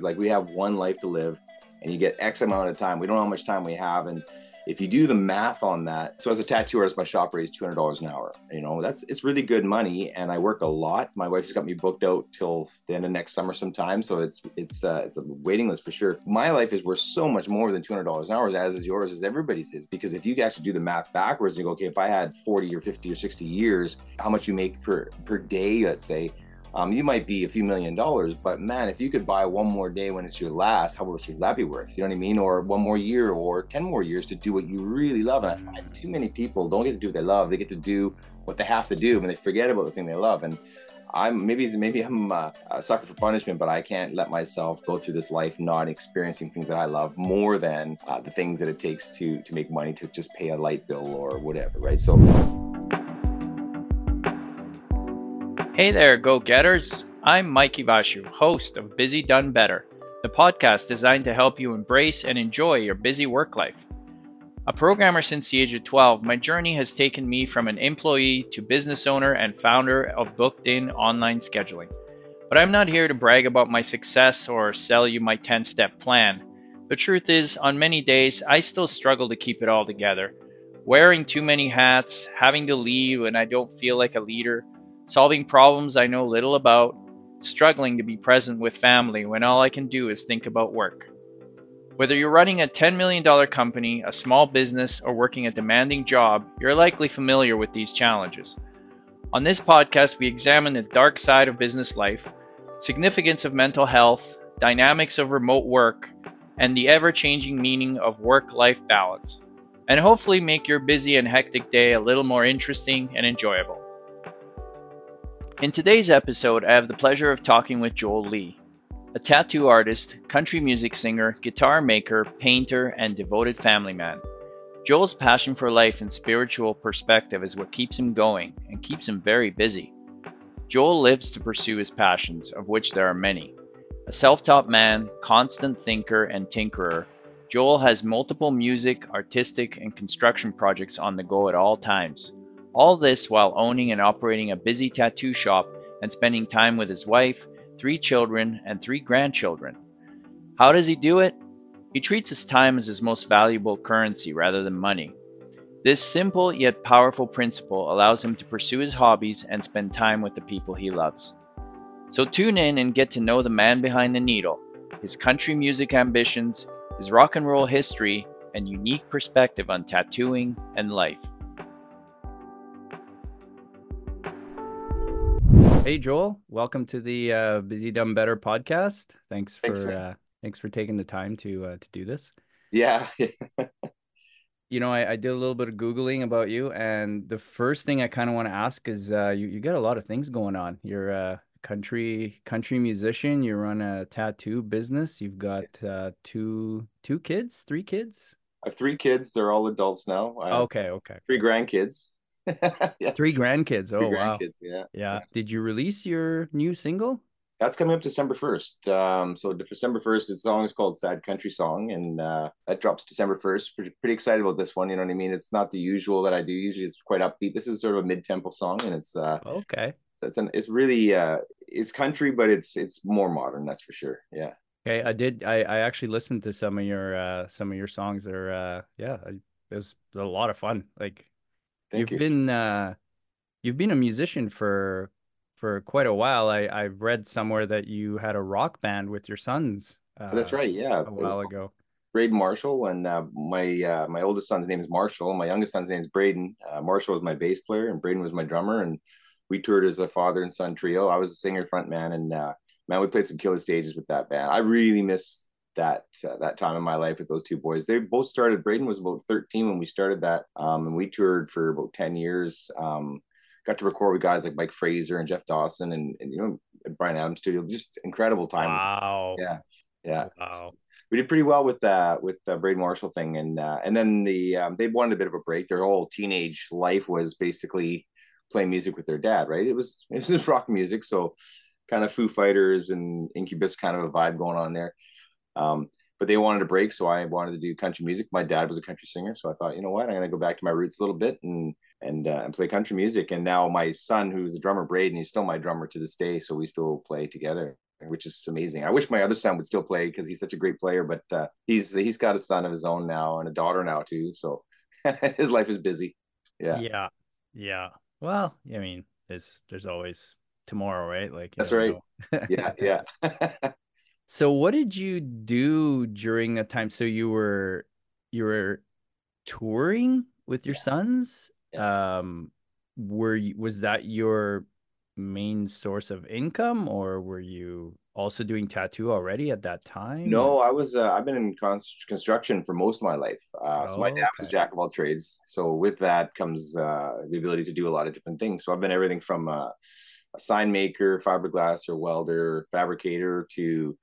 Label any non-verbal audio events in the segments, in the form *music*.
Like we have one life to live and you get X amount of time. We don't know how much time we have. And if you do the math on that, so as a tattoo artist, my shop rate is two hundred dollars an hour. You know, that's it's really good money, and I work a lot. My wife's got me booked out till the end of next summer sometime, so it's it's uh, it's a waiting list for sure. My life is worth so much more than two hundred dollars an hour, as is yours, as everybody's is. Because if you actually do the math backwards and go, okay, if I had forty or fifty or sixty years, how much you make per per day, let's say um, you might be a few million dollars, but man, if you could buy one more day when it's your last, how much would that be worth? You know what I mean? Or one more year or 10 more years to do what you really love. And I find too many people don't get to do what they love. They get to do what they have to do and they forget about the thing they love. And I'm maybe maybe I'm a, a sucker for punishment, but I can't let myself go through this life not experiencing things that I love more than uh, the things that it takes to to make money to just pay a light bill or whatever, right? So. Hey there, go getters! I'm Mike Ivashu, host of Busy Done Better, the podcast designed to help you embrace and enjoy your busy work life. A programmer since the age of 12, my journey has taken me from an employee to business owner and founder of Booked In Online Scheduling. But I'm not here to brag about my success or sell you my 10 step plan. The truth is, on many days, I still struggle to keep it all together. Wearing too many hats, having to leave when I don't feel like a leader, solving problems I know little about, struggling to be present with family when all I can do is think about work. Whether you're running a $10 million company, a small business, or working a demanding job, you're likely familiar with these challenges. On this podcast, we examine the dark side of business life, significance of mental health, dynamics of remote work, and the ever changing meaning of work life balance, and hopefully make your busy and hectic day a little more interesting and enjoyable. In today's episode, I have the pleasure of talking with Joel Lee, a tattoo artist, country music singer, guitar maker, painter, and devoted family man. Joel's passion for life and spiritual perspective is what keeps him going and keeps him very busy. Joel lives to pursue his passions, of which there are many. A self taught man, constant thinker, and tinkerer, Joel has multiple music, artistic, and construction projects on the go at all times. All this while owning and operating a busy tattoo shop and spending time with his wife, three children, and three grandchildren. How does he do it? He treats his time as his most valuable currency rather than money. This simple yet powerful principle allows him to pursue his hobbies and spend time with the people he loves. So tune in and get to know the man behind the needle, his country music ambitions, his rock and roll history, and unique perspective on tattooing and life. Hey Joel, welcome to the uh, Busy Done Better podcast. Thanks for thanks, uh, thanks for taking the time to uh, to do this. Yeah. *laughs* you know, I, I did a little bit of googling about you, and the first thing I kind of want to ask is, uh, you you got a lot of things going on. You're a country country musician. You run a tattoo business. You've got uh, two two kids, three kids. I have three kids. They're all adults now. okay, okay. Three grandkids. *laughs* yeah. Three grandkids. Oh Three wow. Grandkids, yeah. yeah. Did you release your new single? That's coming up December 1st. Um, so December 1st, the song is called Sad Country Song, and uh, that drops December 1st. Pretty, pretty excited about this one. You know what I mean? It's not the usual that I do. Usually it's quite upbeat. This is sort of a mid-tempo song, and it's uh, okay. So it's an, it's really uh, it's country, but it's it's more modern. That's for sure. Yeah. Okay, I did. I, I actually listened to some of your uh, some of your songs. Are uh, yeah, it was a lot of fun. Like Thank you've you. been uh, you've been a musician for for quite a while. I I've read somewhere that you had a rock band with your sons. Uh, That's right. Yeah, a while ago. Braden Marshall and uh, my uh, my oldest son's name is Marshall. My youngest son's name is Braden. Uh, Marshall was my bass player, and Braden was my drummer. And we toured as a father and son trio. I was a singer front man, and uh, man, we played some killer stages with that band. I really miss that uh, that time in my life with those two boys. They both started. Braden was about 13 when we started that, um, and we toured for about 10 years. Um, got to record with guys like Mike Fraser and Jeff Dawson and, and you know Bryan Adams studio. Just incredible time. Wow. Yeah. Yeah. Wow. So we did pretty well with uh with the Braden Marshall thing, and uh, and then the um, they wanted a bit of a break. Their whole teenage life was basically playing music with their dad. Right. It was *laughs* it was rock music, so kind of Foo Fighters and Incubus kind of a vibe going on there. Um, but they wanted a break, so I wanted to do country music. My dad was a country singer, so I thought, you know what, I'm gonna go back to my roots a little bit and and uh, and play country music. And now my son, who's a drummer, Braden, he's still my drummer to this day, so we still play together. which is amazing. I wish my other son would still play because he's such a great player, but uh, he's he's got a son of his own now and a daughter now too. So *laughs* his life is busy. Yeah. Yeah. Yeah. Well, I mean, there's there's always tomorrow, right? Like that's right. yeah. *laughs* Yeah. *laughs* so what did you do during that time? So you were you were touring with your yeah. sons. Yeah. Um, were you was that your main source of income, or were you also doing tattoo already at that time? No, I was. Uh, I've been in construction for most of my life. Uh, oh, so my dad okay. was a jack of all trades. So with that comes uh, the ability to do a lot of different things. So I've been everything from uh, a sign maker, fiberglass or welder, fabricator to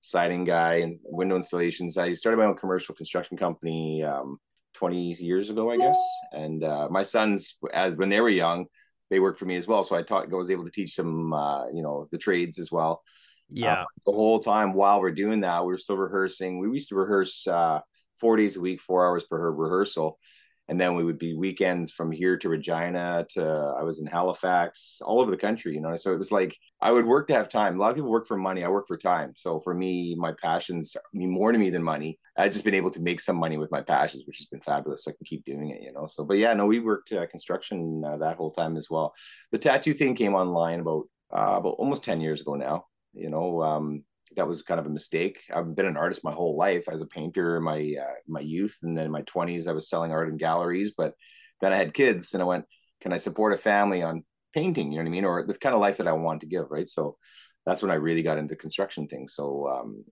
siding guy and window installations. I started my own commercial construction company um, 20 years ago, I guess. And uh, my sons, as when they were young, they worked for me as well. So I taught, I was able to teach them, uh, you know, the trades as well. Yeah. Uh, the whole time while we're doing that, we were still rehearsing. We used to rehearse uh, four days a week, four hours per rehearsal and then we would be weekends from here to Regina to I was in Halifax, all over the country, you know. So it was like I would work to have time. A lot of people work for money. I work for time. So for me, my passions mean more to me than money. I've just been able to make some money with my passions, which has been fabulous. So I can keep doing it, you know. So, but yeah, no, we worked uh, construction uh, that whole time as well. The tattoo thing came online about uh, about almost ten years ago now. You know, um, that was kind of a mistake. I've been an artist my whole life as a painter in my uh, my youth, and then in my twenties I was selling art in galleries. But then I had kids, and I went, "Can I support a family on painting?" You know what I mean, or the kind of life that I want to give, right? So that's when I really got into construction things. So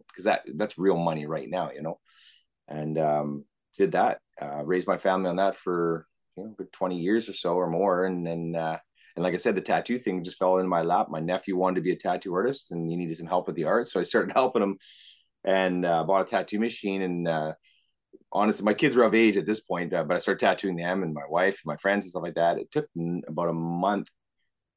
because um, that that's real money right now, you know, and um, did that, uh, raised my family on that for you know 20 years or so or more, and then. Uh, and like I said, the tattoo thing just fell into my lap. My nephew wanted to be a tattoo artist and he needed some help with the art. So I started *laughs* helping him and uh, bought a tattoo machine. And uh, honestly, my kids were of age at this point, uh, but I started tattooing them and my wife, my friends, and stuff like that. It took about a month.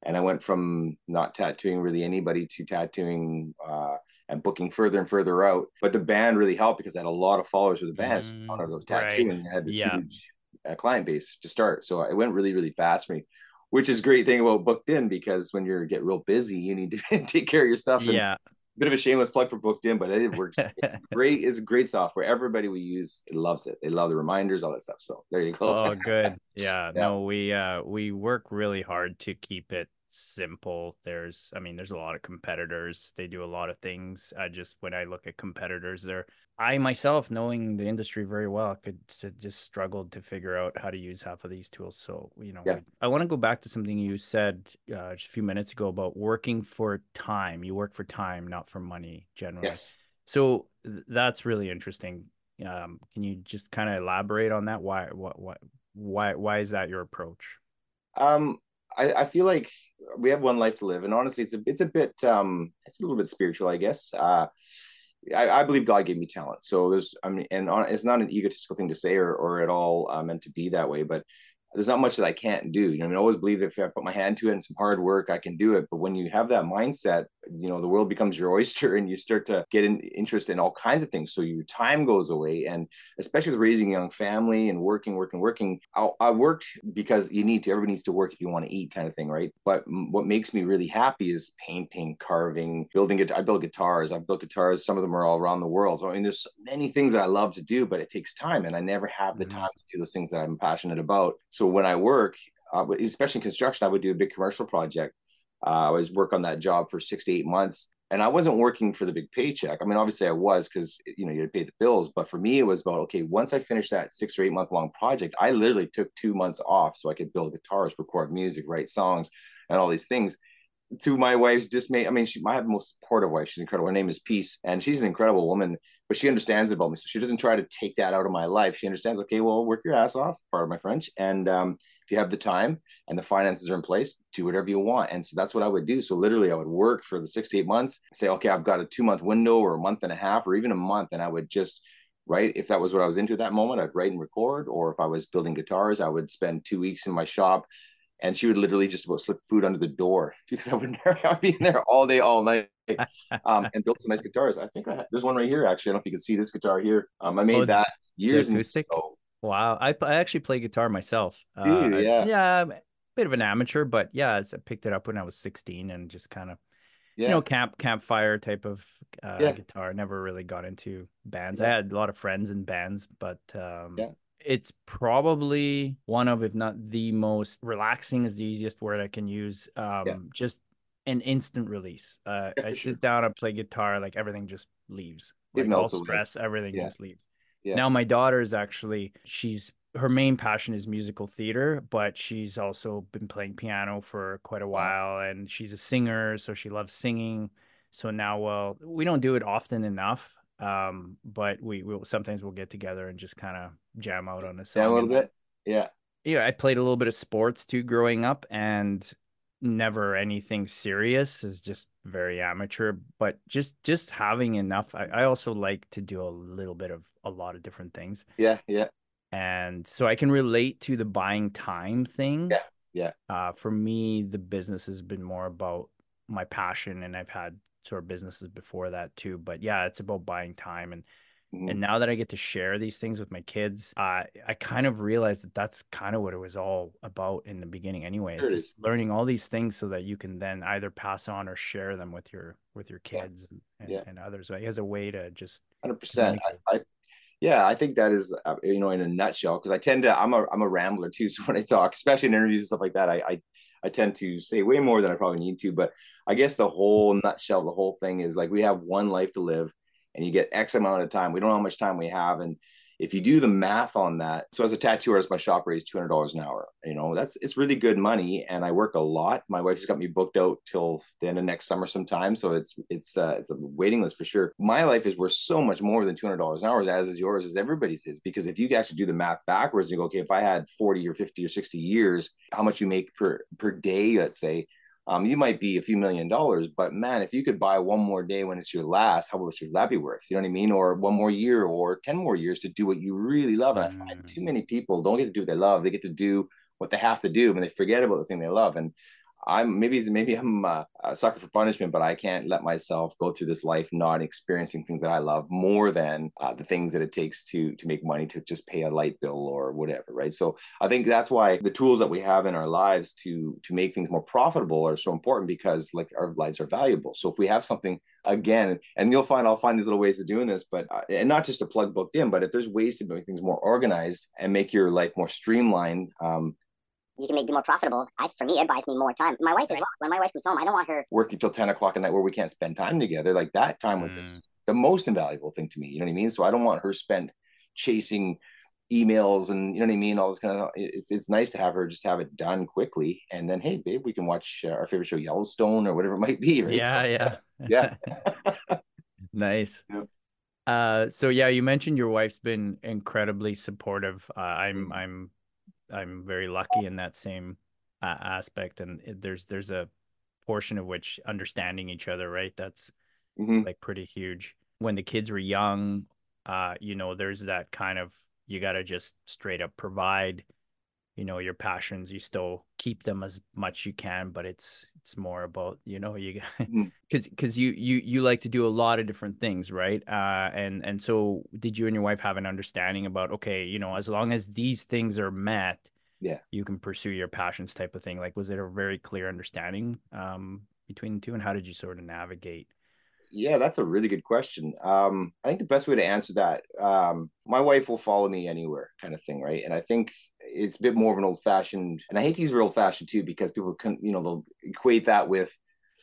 And I went from not tattooing really anybody to tattooing uh, and booking further and further out. But the band really helped because I had a lot of followers with the band. Mm, I was tattooing right. and had this yeah. huge uh, client base to start. So it went really, really fast for me which is great thing about booked in because when you get real busy you need to *laughs* take care of your stuff and yeah. bit of a shameless plug for booked in but it works *laughs* great is great software. Everybody we use loves it. They love the reminders all that stuff so there you go. Oh *laughs* good. Yeah, yeah. no we uh we work really hard to keep it simple. There's i mean there's a lot of competitors. They do a lot of things. I just when i look at competitors they're I myself, knowing the industry very well, could just struggled to figure out how to use half of these tools. So, you know, yeah. I want to go back to something you said uh, just a few minutes ago about working for time. You work for time, not for money, generally. Yes. So th- that's really interesting. Um, can you just kind of elaborate on that? Why, what, what, why, why is that your approach? Um, I, I feel like we have one life to live, and honestly, it's a, it's a bit, um, it's a little bit spiritual, I guess. Uh, I, I, believe God gave me talent. So there's, I mean, and on, it's not an egotistical thing to say or, or at all uh, meant to be that way, but there's not much that I can't do. You know, I, mean, I always believe that if I put my hand to it and some hard work, I can do it. But when you have that mindset, you know, the world becomes your *laughs* oyster and you start to get an interest in all kinds of things. So your time goes away. And especially with raising a young family and working, working, working, I, I worked because you need to, everybody needs to work if you want to eat kind of thing. Right. But what makes me really happy is painting, carving, building it. I build guitars. I've built guitars. Some of them are all around the world. So I mean, there's many things that I love to do, but it takes time and I never have the mm-hmm. time to do those things that I'm passionate about. So when I work, uh, especially in construction, I would do a big commercial project. Uh, I was work on that job for six to eight months, and I wasn't working for the big paycheck. I mean, obviously I was because you know you had to pay the bills, but for me it was about okay. Once I finished that six or eight month long project, I literally took two months off so I could build guitars, record music, write songs, and all these things. To my wife's dismay, I mean, she, the most supportive wife. She's incredible. Her name is Peace, and she's an incredible woman. But she understands about me, so she doesn't try to take that out of my life. She understands. Okay, well, work your ass off. Part of my French, and um, if you have the time and the finances are in place, do whatever you want. And so that's what I would do. So literally, I would work for the six to eight months, say, okay, I've got a two month window or a month and a half or even a month. And I would just write. If that was what I was into at that moment, I'd write and record. Or if I was building guitars, I would spend two weeks in my shop and she would literally just about slip food under the door *laughs* because I would I'd be in there all day, all night, um, and built some nice guitars. I think I there's one right here. Actually, I don't know if you can see this guitar here. Um, I made oh, that years acoustic. ago. Wow, I, I actually play guitar myself. Uh, yeah, yeah, bit of an amateur, but yeah, I picked it up when I was 16 and just kind of yeah. you know camp campfire type of uh, yeah. guitar. Never really got into bands. Yeah. I had a lot of friends in bands, but um, yeah. It's probably one of, if not the most relaxing, is the easiest word I can use. Um, just an instant release. Uh, I sure. sit down, I play guitar, like everything just leaves. Like all stress, away. everything just leaves. Now my daughter is actually she's her main passion is musical theater, but she's also been playing piano for quite a while and she's a singer, so she loves singing. So now, well, we don't do it often enough, um, but we will sometimes we'll get together and just kind of jam out on a song. Yeah, a little bit. Yeah. Yeah, I played a little bit of sports too growing up and never anything serious is just very amateur but just just having enough I, I also like to do a little bit of a lot of different things yeah yeah and so I can relate to the buying time thing. Yeah, yeah. Uh, for me, the business has been more about my passion, and I've had sort of businesses before that too. But yeah, it's about buying time, and mm-hmm. and now that I get to share these things with my kids, uh, I kind of realized that that's kind of what it was all about in the beginning, anyway. Sure learning all these things so that you can then either pass on or share them with your with your kids yeah. And, yeah. and, others. Right? As a way to just hundred percent. I yeah, I think that is, uh, you know, in a nutshell, because I tend to, I'm a, I'm a rambler too. *laughs* So when I talk, especially in interviews and stuff like that, I, I, I tend to say way more than I probably need to. But I guess the whole nutshell, the whole thing is like we have one life to live, and you get X amount of time. We don't know how much time we have, and if you do the math on that, so as a tattoo artist, my shop rate is two hundred dollars an hour. You know, that's it's really good money, and I work a lot. My wife's got me booked out till the end of next summer sometime, so it's it's uh, it's a waiting list for sure. My life is worth so much more than two hundred dollars an hour, as is yours, as everybody's is, because if you actually do the math backwards and go, okay, if I had forty or fifty or sixty years, how much you make per per day, let's say, um, you might be a few million dollars, but man, if you could buy one more day when it's your last, how much would that be worth? You know what I mean? Or one more year or 10 more years to do what you really love. And I find too many people don't get to do what they love. They get to do what they have to do and they forget about the thing they love. And I'm maybe maybe I'm a, a, sucker for punishment, but I can't let myself go through this life not experiencing things that I love more than uh, the things that it takes to to make money to just pay a light bill or whatever, right? So I think that's why the tools that we have in our lives to to make things more profitable are so important because like our lives are valuable. So if we have something again, and you'll find I'll find these little ways of doing this, but uh, and not just to plug booked in, but if there's ways to make things more organized and make your life more streamlined. Um, you can make be more profitable. I, for me, it buys me more time. My wife as well. When my wife comes home, I don't want her working till 10 o'clock at night where we can't spend time together. Like that time with mm. the most invaluable thing to me. You know what I mean? So I don't want her spent chasing emails and you know what I mean, all this kind of. It's it's nice to have her just have it done quickly, and then hey, babe, we can watch uh, our favorite show, Yellowstone, or whatever it might be. *laughs* Right? Yeah, so, yeah, yeah. *laughs* *laughs* nice. Yeah. Uh, so yeah, you mentioned your wife's been incredibly supportive. Uh, I'm mm. I'm I'm very lucky in that same uh, aspect, and it, there's there's a portion of which understanding each other, right? That's mm-hmm. like pretty huge. When the kids were young, uh, you know, there's that kind of you got to just straight up provide you know your passions you still keep them as much you can but it's it's more about you know you because *laughs* mm. because you you you like to do a lot of different things right uh and and so did you and your wife have an understanding about okay you know as long as these things are met yeah you can pursue your passions type of thing like was it a very clear understanding um between the two and how did you sort of navigate yeah, that's a really good question. Um, I think the best way to answer that, um, my wife will follow me anywhere, kind of thing, right? And I think it's a bit more of an old fashioned, and I hate to use old fashioned too, because people can, you know, they'll equate that with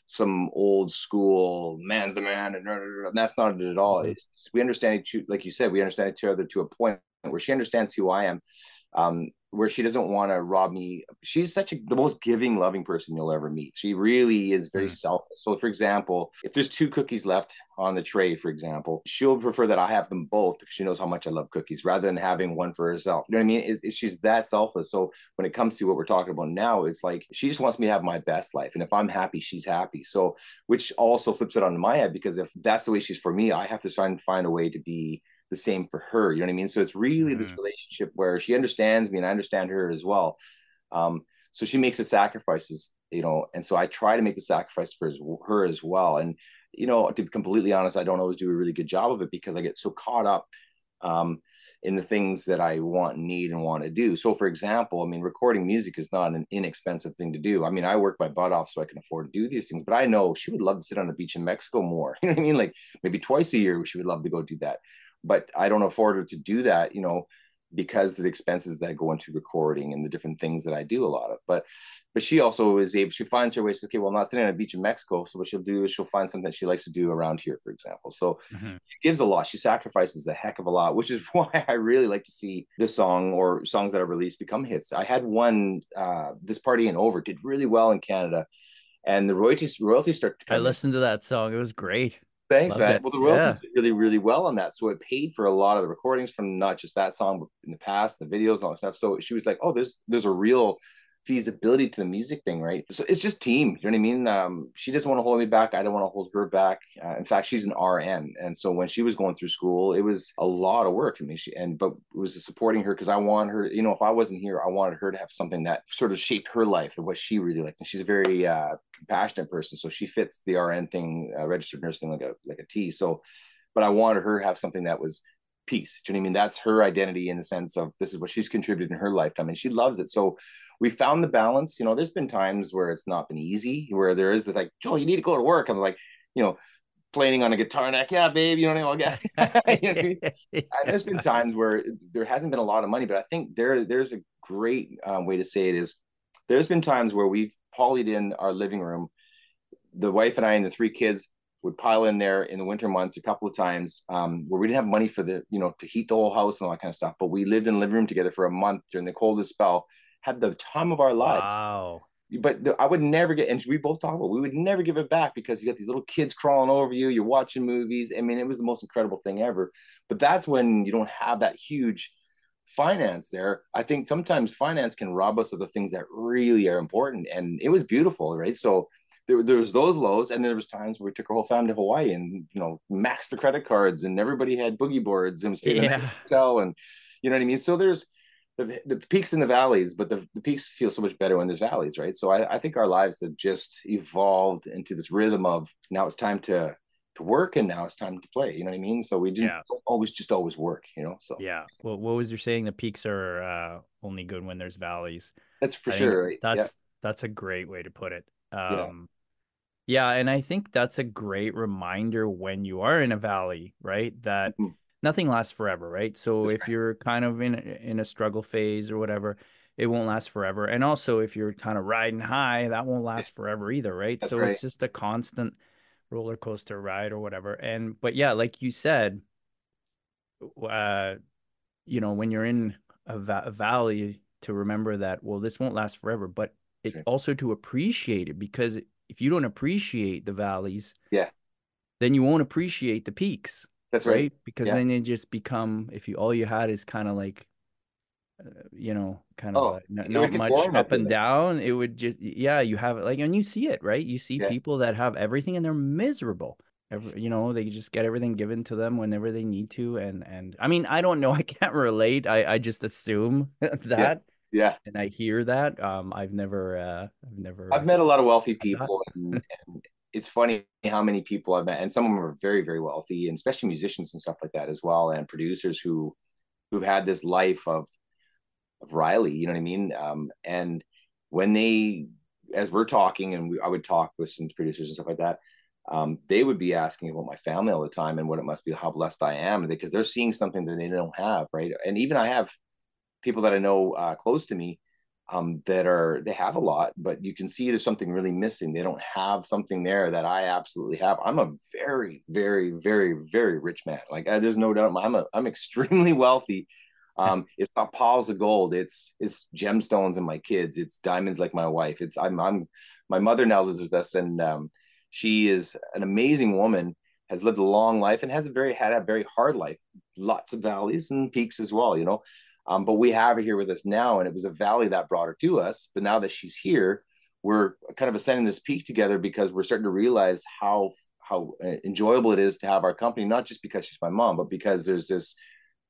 some old school man's the man, and, and that's not it at all. Mm-hmm. It's, we understand each, like you said, we understand each other to a point where she understands who I am. Um, where she doesn't want to rob me. She's such a, the most giving, loving person you'll ever meet. She really is very mm. selfless. So, for example, if there's two cookies left on the tray, for example, she'll prefer that I have them both because she knows how much I love cookies rather than having one for herself. You know what I mean? It's, it's, she's that selfless. So, when it comes to what we're talking about now, it's like she just wants me to have my best life. And if I'm happy, she's happy. So, which also flips it on my head because if that's the way she's for me, I have to try and find a way to be the same for her. You know what I mean? So it's really mm-hmm. this relationship where she understands me and I understand her as well. Um, so she makes the sacrifices, you know, and so I try to make the sacrifice for his, her as well. And you know, to be completely honest, I don't always do a really good job of it because I get so caught up um, in the things that I want, need, and want to do. So, for example, I mean, recording music is not an inexpensive thing to do. I mean, I work my butt off so I can afford to do these things, but I know she would love to sit on the beach in Mexico more. *laughs* You know what I mean? Like maybe twice a year, she would love to go do that. But I don't afford her to do that, you know, because of the expenses that go into recording and the different things that I do a lot of. But but she also is able, she finds her ways, okay, well, I'm not sitting on a beach in Mexico. So what she'll do is she'll find something that she likes to do around here, for example. So mm-hmm. she gives a lot. She sacrifices a heck of a lot, which is *laughs* why I really like to see this song or songs that are released become hits. I had one, uh, This Party Ain't Over, did really well in Canada. And the royalties royalties start. I listened to that song. It was great. Thanks, man. Well, the royalties yeah. did really, really well on that. So it paid for a lot of the recordings from not just that song, but in the past, the videos, all that stuff. So she was like, "Oh, there's there's a real feasibility to the music thing, right? So it's just team. You know what I mean? Um, she doesn't want to hold me back. I don't want to hold her back. Uh, in fact, she's an RN, and so when she was going through school, it was a lot of work. I mean, she and but it was supporting her because I want her. You know, if I wasn't here, I wanted her to have something that sort of shaped her life and what she really liked. And she's a very uh, compassionate person, so she fits the RN thing, uh, registered nurse thing, like a like a T. So, but I wanted her to have something that was peace. Do you know what I mean? That's her identity in the sense of this is what she's contributed in her lifetime, and she loves it. So we found the balance. You know, there's been times where it's not been easy, where there is this like, oh, you need to go to work. I'm like, you know, playing on a guitar neck, yeah, babe, you know what I mean? *laughs* you know I mean? *laughs* And there's been times where there hasn't been a lot of money, but I think there there's a great um, way to say it is there's been times where we've polyed in our living room. The wife and I and the three kids would pile in there in the winter months a couple of times um, where we didn't have money for the, you know, to heat the whole house and all that kind of stuff. But we lived in the living room together for a month during the coldest spell had the time of our lives. Wow. But I would never get, and we both talk about, we would never give it back because you got these little kids crawling over you. You're watching movies. I mean, it was the most incredible thing ever. But that's when you don't have that huge finance there. I think sometimes finance can rob us of the things that really are important. And it was beautiful, right? So there, there was those lows, and then there was times where we took our whole family to Hawaii and you know maxed the credit cards, and everybody had boogie boards and stayed yeah. in the hotel, and you know what I mean. So there's the, the peaks and the valleys, but the, the peaks feel so much better when there's valleys, right? So I, I think our lives have just evolved into this rhythm of now it's time to to work and now it's time to play. You know what I mean? So we just yeah. always just always work, you know. So yeah. Well, what was you saying? The peaks are uh, only good when there's valleys. That's for I sure. Right? That's yeah. that's a great way to put it. Um, yeah. yeah, and I think that's a great reminder when you are in a valley, right? That mm-hmm nothing lasts forever, right? So That's if right. you're kind of in in a struggle phase or whatever, it won't last forever. And also if you're kind of riding high, that won't last forever either, right? That's so right. it's just a constant roller coaster ride or whatever. And but yeah, like you said, uh, you know, when you're in a, va- a valley, to remember that well, this won't last forever, but it also to appreciate it because if you don't appreciate the valleys, yeah, then you won't appreciate the peaks. That's right. right? Because yeah. then they just become if you all you had is kind of like uh, you know, kind of oh, not, not much up and down. It would just, yeah, you have it like, and you see it, right? You see yeah. people that have everything and they're miserable. Every, you know, they just get everything given to them whenever they need to. And, and I mean, I don't know. *laughs* I can't relate. I, I just assume *laughs* that. Yeah. yeah. And I hear that. Um, I've never, uh, I've never, I've met a lot of wealthy people and, and it's funny how many people I've met, and some of them are very, very wealthy, and especially musicians and stuff like that as well, and producers who who've had this life of of Riley, you know what I mean? Um, and when they, as we're talking, and we, I would talk with some producers and stuff like that, um, they would be asking about my family all the time and what it must be, how blessed I am, because they're seeing something that they don't have, right? And even I have people that I know uh, close to me um, that are they have a lot, but you can see there's something really missing. They don't have something there that I absolutely have. I'm a very, very, very, very rich man. Like there's no doubt. I'm a I'm *laughs* extremely wealthy. Um, it's not piles of gold. It's it's gemstones and my kids. It's diamonds like my wife. It's I'm I'm my mother now lives with us, and um, she is an amazing woman. Has lived a long life and has a very had a very hard life. Lots of valleys and peaks as well. You know, um, but we have her here with us now, and it was a valley that brought her to us. But now that she's here, we're kind of ascending this peak together because we're starting to realize how how uh, enjoyable it is to have our company, not just because she's my mom, but because there's this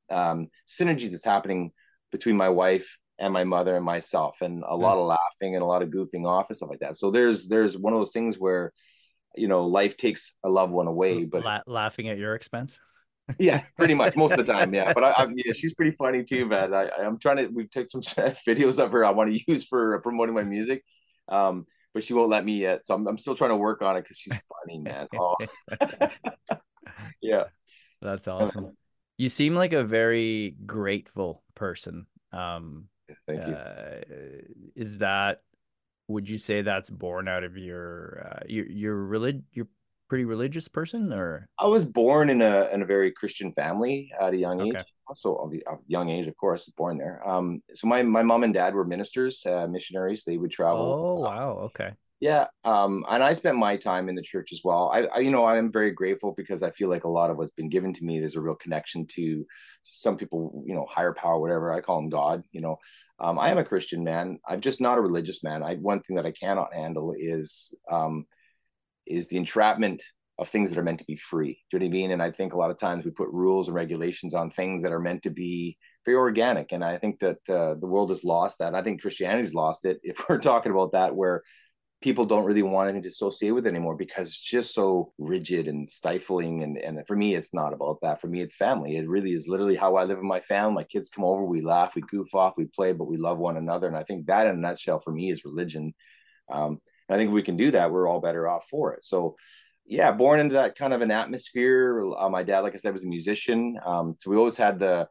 um, synergy that's happening between my wife and my mother and myself, and a lot of laughing and a lot of goofing off and stuff like that. So there's there's one of those things where you know life takes a loved one away, but La- laughing at your expense. Yeah, *laughs* pretty much most of the *laughs* time. Yeah, but I, I yeah, she's pretty funny too, man. I, I'm trying to. We took some *laughs* videos of her. I want to use for promoting my music, um, but she won't let me yet. So I'm, I'm still trying to work on it because she's funny, man. Oh, yeah, that's awesome. You seem like a very grateful person. Um, Thank you. Uh, is that? Would you say that's born out of your uh, your your relig- your pretty religious person or? I was born in a in a very christian family at a young age also a young age of course born there. Um so my my mom and dad were ministers uh, missionaries. They would travel oh wow okay. yeah um and i spent my time in the church as well. I, I you know i'm very grateful because i feel like a lot of what's been given to me there's a real connection to some people you know higher power whatever i call him god you know. Um i am a christian man. I'm just not a religious man. I one thing that i cannot handle is um is the entrapment of things that are meant to be free. Do you know what I mean? And I think a lot of times we put rules and regulations on things that are meant to be very organic. And I think that uh, the world has lost that. I think Christianity's lost it. *laughs* If we're talking about that, where people don't really want anything to associate with anymore because it's just so rigid and stifling. And, and for me, it's not about that. For me, it's family. It really is literally how I live in my family. My kids come over, we laugh, we goof off, we play, but we love one another. And I think that in a nutshell for me is religion. Um, and I think if we can do that, we're all better off for it. So, yeah, born into that kind of an atmosphere. Uh, my dad, like I said, was a musician. Um, so we always had the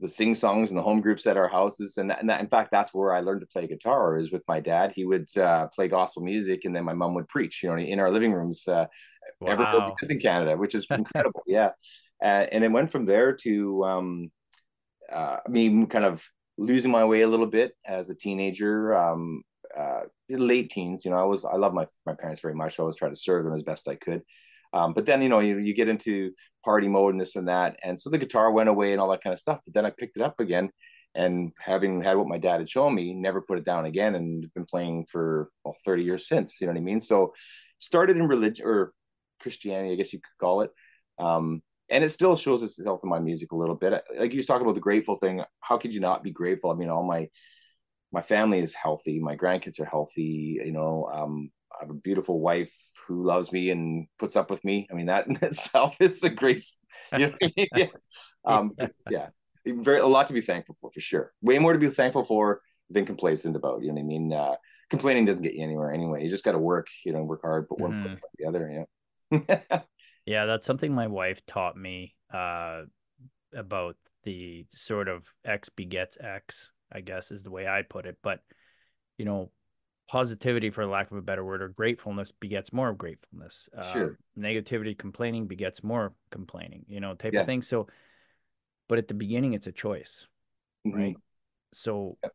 the sing songs and the home groups at our houses, and, and that, in fact, that's where I learned to play guitar. Is with my dad. He would uh, play gospel music, and then my mom would preach. You know, in our living rooms, uh, wow. everywhere in Canada, which is *laughs* incredible. yeah, uh, and it went from there to um, uh, me kind of losing my way a little bit as a teenager. Um, uh, late teens. You know, I was I love my my parents very much. So I always try to serve them as best I could. Um, but then you know you you get into party mode and this and that, and so the guitar went away and all that kind of stuff. But then I picked it up again, and having had what my dad had shown me, never put it down again, and been playing for well, 30 years since. You know what I mean? So started in religion or Christianity, I guess you could call it. Um, and it still shows itself in my music a little bit. Like you was talking about the grateful thing. How could you not be grateful? I mean, all my my family is healthy. My grandkids are healthy. You know, um, I have a beautiful wife who loves me and puts up with me. I mean, that *laughs* in itself is a grace. You know I mean? *laughs* yeah. Um, yeah, very a lot to be thankful for, for sure. Way more to be thankful for than complacent about. You know what I mean? Uh, complaining doesn't get you anywhere anyway. You just got to work. You know, work hard, put one mm-hmm. foot in the other. Yeah. *laughs* yeah, that's something my wife taught me uh, about the sort of X begets X I guess is the way I put it. But, you know, positivity, for lack of a better word, or gratefulness begets more gratefulness. Sure. Um, negativity, complaining begets more complaining, you know, type yeah. of thing. So, but at the beginning, it's a choice, mm-hmm. right? So, yeah.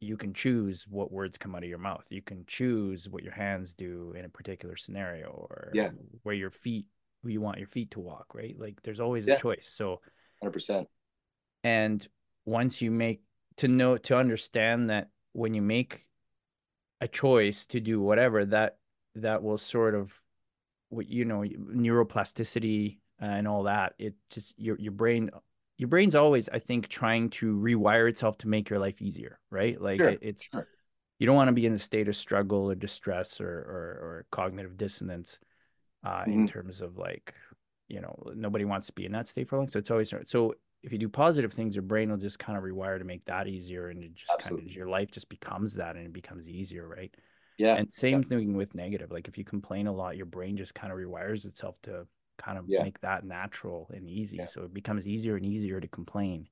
you can choose what words come out of your mouth. You can choose what your hands do in a particular scenario, or yeah. where your feet, where you want your feet to walk, right? Like, there's always a choice. So, hundred percent. And once you make to know to understand that when you make a choice to do whatever that that will sort of what you know neuroplasticity and all that it just your your brain your brain's always i think trying to rewire itself to make your life easier right like sure, it, it's sure. you don't want to be in a state of struggle or distress or or, or cognitive dissonance uh, mm-hmm. in terms of like you know nobody wants to be in that state for long so it's always so if you do positive things, your brain will just kind of rewire to make that easier, and it just Absolutely. kind of your life just becomes that, and it becomes easier, right? Yeah. And same yeah. thing with negative. Like if you complain a lot, your brain just kind of rewires itself to kind of yeah. make that natural and easy. Yeah. So it becomes easier and easier to complain.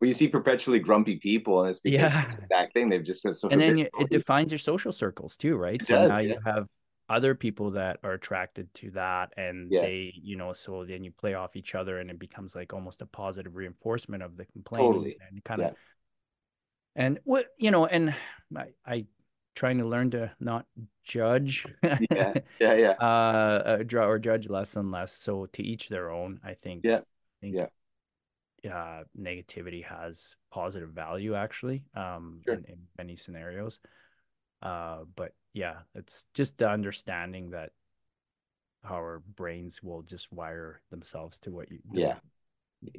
Well, you see perpetually grumpy people, and it's *laughs* because yeah. that thing they've just said so. And then you, it defines your social circles too, right? It so does, now you have other people that are attracted to that and yeah. they you know so then you play off each other and it becomes like almost a positive reinforcement of the complaint totally. and kind yeah. of and what you know and I, I trying to learn to not judge yeah *laughs* yeah yeah uh, draw or judge less and less so to each their own i think yeah I think, yeah uh negativity has positive value actually um sure. in, in many scenarios uh but yeah, it's just the understanding that our brains will just wire themselves to what you do. yeah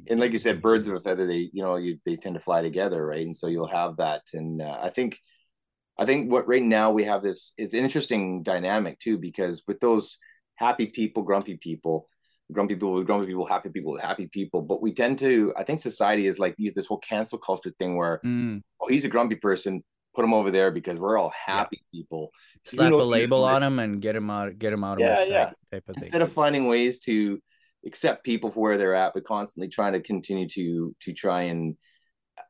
and like you said birds of a feather they you know you they tend to fly together right and so you'll have that and uh, i think i think what right now we have this is an interesting dynamic too because with those happy people grumpy people grumpy people with grumpy people, happy people with happy people. But we tend to, I think society is like this whole cancel culture thing where, Mm. oh, he's a grumpy person, put him over there because we're all happy people. So you Slap a label on them and get them out. Get them out of Yeah, my yeah. type of thing. instead of finding ways to accept people for where they're at, but constantly trying to continue to to try and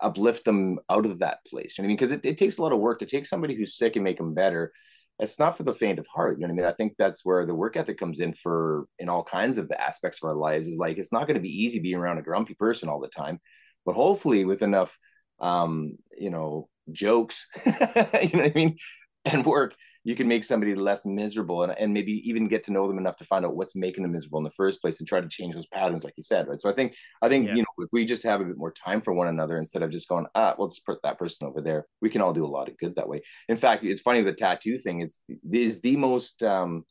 uplift them out of that place. You know what I mean? Because it, it takes a lot of work to take somebody who's sick and make them better. It's not for the faint of heart. You know what I mean? I think that's where the work ethic comes in for in all kinds of aspects of our lives. Is like it's not going to be easy being around a grumpy person all the time, but hopefully with enough um, you know, jokes, *laughs* you know what I mean? And work, you can make somebody less miserable and, and maybe even get to know them enough to find out what's making them miserable in the first place and try to change those patterns, like you said, right? So I think I think Yeah. you know if we just have a bit more time for one another instead of just going, ah, we'll just put that person over there. We can all do a lot of good that way. In fact, it's funny the tattoo thing. It's is the most um,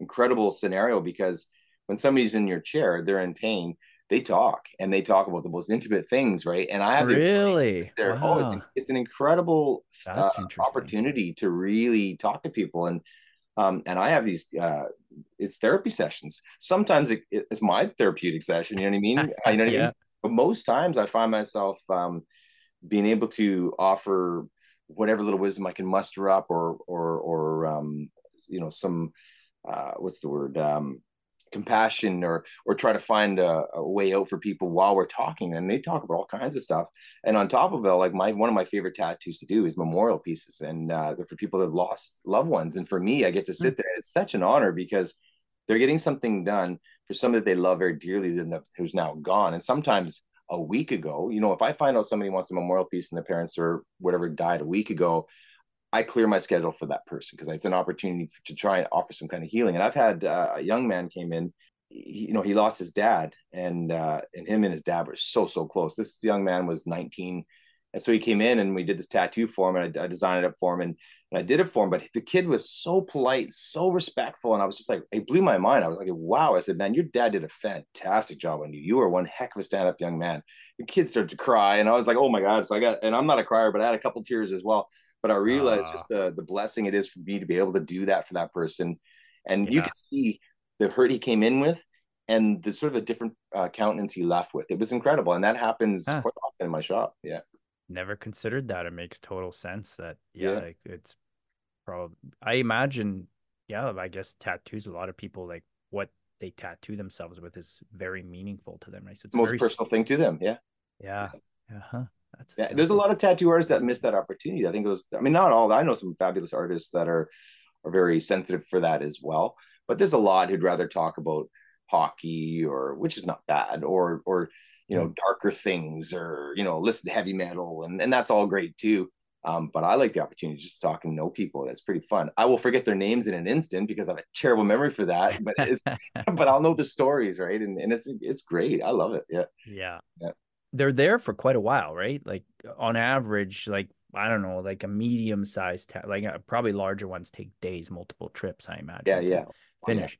incredible scenario because when somebody's in your chair, they're in pain. They talk and they talk about the most intimate things, right? And I have really. there. Oh, it's, it's an incredible uh, opportunity to really talk to people and um and i have these uh it's therapy sessions sometimes it, it's my therapeutic session you know what i mean *laughs* you know what i mean but most times i find myself um being able to offer whatever little wisdom i can muster up or or or um you know some uh what's the word um compassion or or try to find a, a way out for people while we're talking and they talk about all kinds of stuff. And on top of it like my one of my favorite tattoos to do is memorial pieces and uh, they're for people that lost loved ones. And for me i get to sit there it's such an honor because they're getting something done for somebody that they love very dearly than the, who's now gone. And sometimes a week ago you know if i find out somebody wants a memorial piece and their parents or whatever died a week ago I clear my schedule for that person because it's an opportunity to try and offer some kind of healing. And I've had uh, a young man came in, he, you know, he lost his dad, and uh, and him and his dad were so so close. This young man was 19, and so he came in and we did this tattoo for him, and I, I designed it up for him, and, and I did it for him. But the kid was so polite, so respectful, and I was just like, it blew my mind. I was like, wow. I said, man, your dad did a fantastic job on you. You are one heck of a stand up young man. The kid started to cry, and I was like, oh my god. So I got, and I'm not a crier, but I had a couple tears as well but I realized Ah. just the the blessing it is for me to be able to do that for that person, and you Yeah. could see the hurt he came in with, and the sort of a different uh, countenance he left with. It was incredible, and that happens Ah. quite often in my shop. Yeah, Never considered that. It makes total sense that yeah, Yeah. like it's probably I imagine yeah, I guess tattoos a lot of people like what they tattoo themselves with is very meaningful to them, right? So it's the most very personal thing to them. Yeah, Yeah. Uh-huh. That's yeah. There's a lot of tattoo artists that miss that opportunity. I think it was. I mean, not all. I know some fabulous artists that are are very sensitive for that as well. But there's a lot who'd rather talk about hockey or which is not bad or or you know darker things or you know listen to heavy metal and and that's all great too um, but I like the opportunity to just talk and know people. That's pretty fun. I will forget their names in an instant because I have a terrible memory for that. But it's, *laughs* *laughs* but I'll know the stories, right? And and it's it's great. I love it. Yeah. Yeah. Yeah. They're there for quite a while, right? Like on average, like I don't know, like a medium sized ta- like uh, probably larger ones take days, multiple trips, I imagine. Yeah. Yeah. Finish.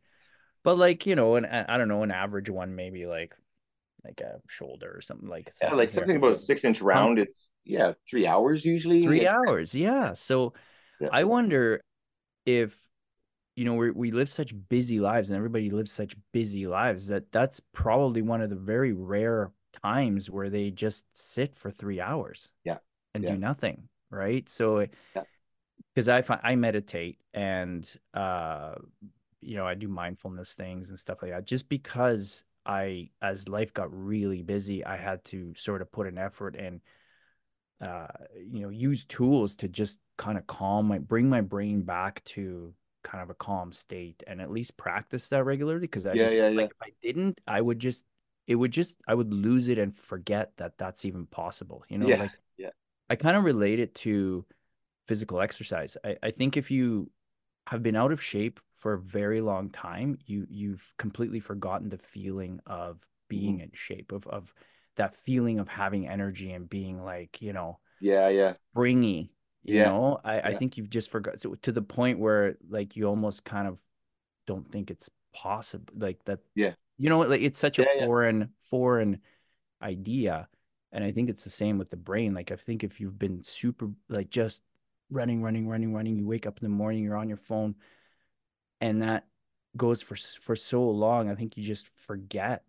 But like, you know, an I don't know, an average one maybe like like a shoulder or something like Yeah, something like here. something about a six inch round. It's yeah, three hours usually. three Yeah. hours yeah so Yeah. i wonder if you know we we live such busy lives and everybody lives such busy lives that that's probably one of the very rare times where they just sit for three hours Yeah. and Yeah. do nothing right so Yeah. because i find i meditate and uh you know i do mindfulness things and stuff like that just because i as life got really busy i had to sort of put an effort and uh, you know, use tools to just kind of calm my bring my brain back to kind of a calm state and at least practice that regularly because I Yeah, just yeah, feel yeah. like if I didn't, I would just it would just I would lose it and forget that that's even possible. You know, Yeah, like yeah. I kind of relate it to physical exercise. I, I think if you have been out of shape for a very long time, you you've completely forgotten the feeling of being Mm-hmm. in shape, of of that feeling of having energy and being like, you know, Yeah. Yeah. springy. You Yeah, know, I, I think you've just forgot so, to the point where like you almost kind of don't think it's possible like that. Yeah. You know, like it's such Yeah, a yeah. foreign foreign idea. And I think it's the same with the brain. Like I think if you've been super like just running, running, running, running, you wake up in the morning, you're on your phone, and that goes for for so long i think you just forget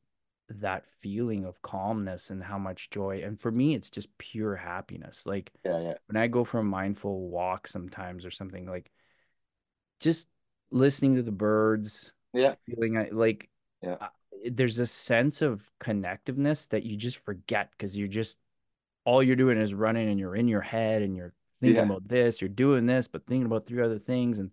that feeling of calmness and how much joy and for me it's just pure happiness like yeah yeah when i go for a mindful walk sometimes or something like just listening to the birds yeah feeling like Yeah. uh, there's a sense of connectiveness that you just forget because you're just all you're doing is running and you're in your head and you're thinking Yeah. about this you're doing this but thinking about three other things and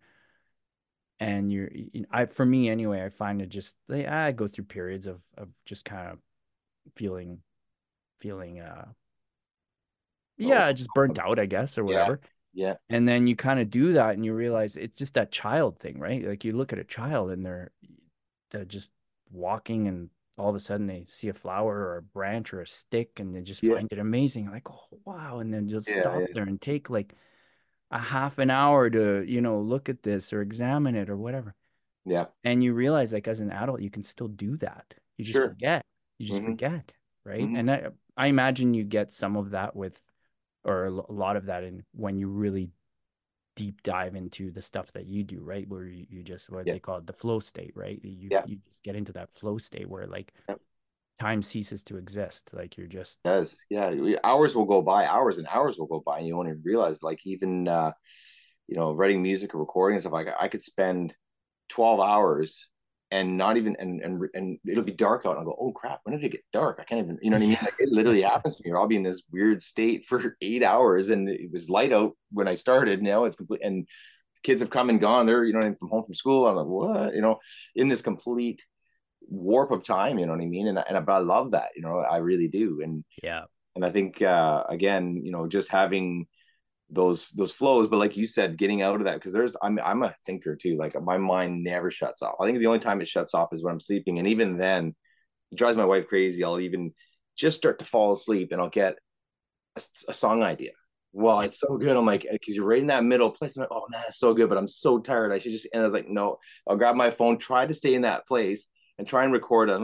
and you're you- I for me anyway I find it just like, I go through periods of of just kind of feeling feeling uh yeah just burnt out I guess or Yeah. whatever yeah and then you kind of do that and you realize it's just that child thing right like you look at a child and they're they're just walking and all of a sudden they see a flower or a branch or a stick and they just Yeah. find it amazing like oh wow and then you'll Yeah, stop yeah. there and take like a half an hour to you know look at this or examine it or whatever yeah and you realize like as an adult you can still do that you just Sure. forget you just Mhm. forget right Mhm. and I, I imagine you get some of that with or a lot of that in when you really deep dive into the stuff that you do right where you, you just what Yeah. they call it the flow state right you Yeah. you just get into that flow state where like Yep. time ceases to exist like you're just does yeah hours will go by hours and hours will go by and you won't even realize like even uh you know writing music or recording and stuff like I could spend 12 hours and not even and and and it'll be dark out and I'll go oh crap when did it get dark? I can't even you know what I mean? *laughs* Like it literally happens to me. Or I'll be in this weird state for *laughs* eight hours and it was light out when I started now it's complete and kids have come and gone. They're you know from home from school. I'm like what? You know in this complete warp of time you know what I mean? And I, and but I love that you know? I really do and yeah. and I think uh, again, you know, just having those those flows, but like you said, getting out of that because there's I'm I'm a thinker too. Like my mind never shuts off. I think the only time it shuts off is when I'm sleeping, and even then, it drives my wife crazy. I'll even just start to fall asleep, and I'll get a, a song idea. Well, it's so good. I'm like, because you're right in that middle place. I'm like, oh man, it's so good, but I'm so tired. I should just. And I was like, no, I'll grab my phone, try to stay in that place, and try and record a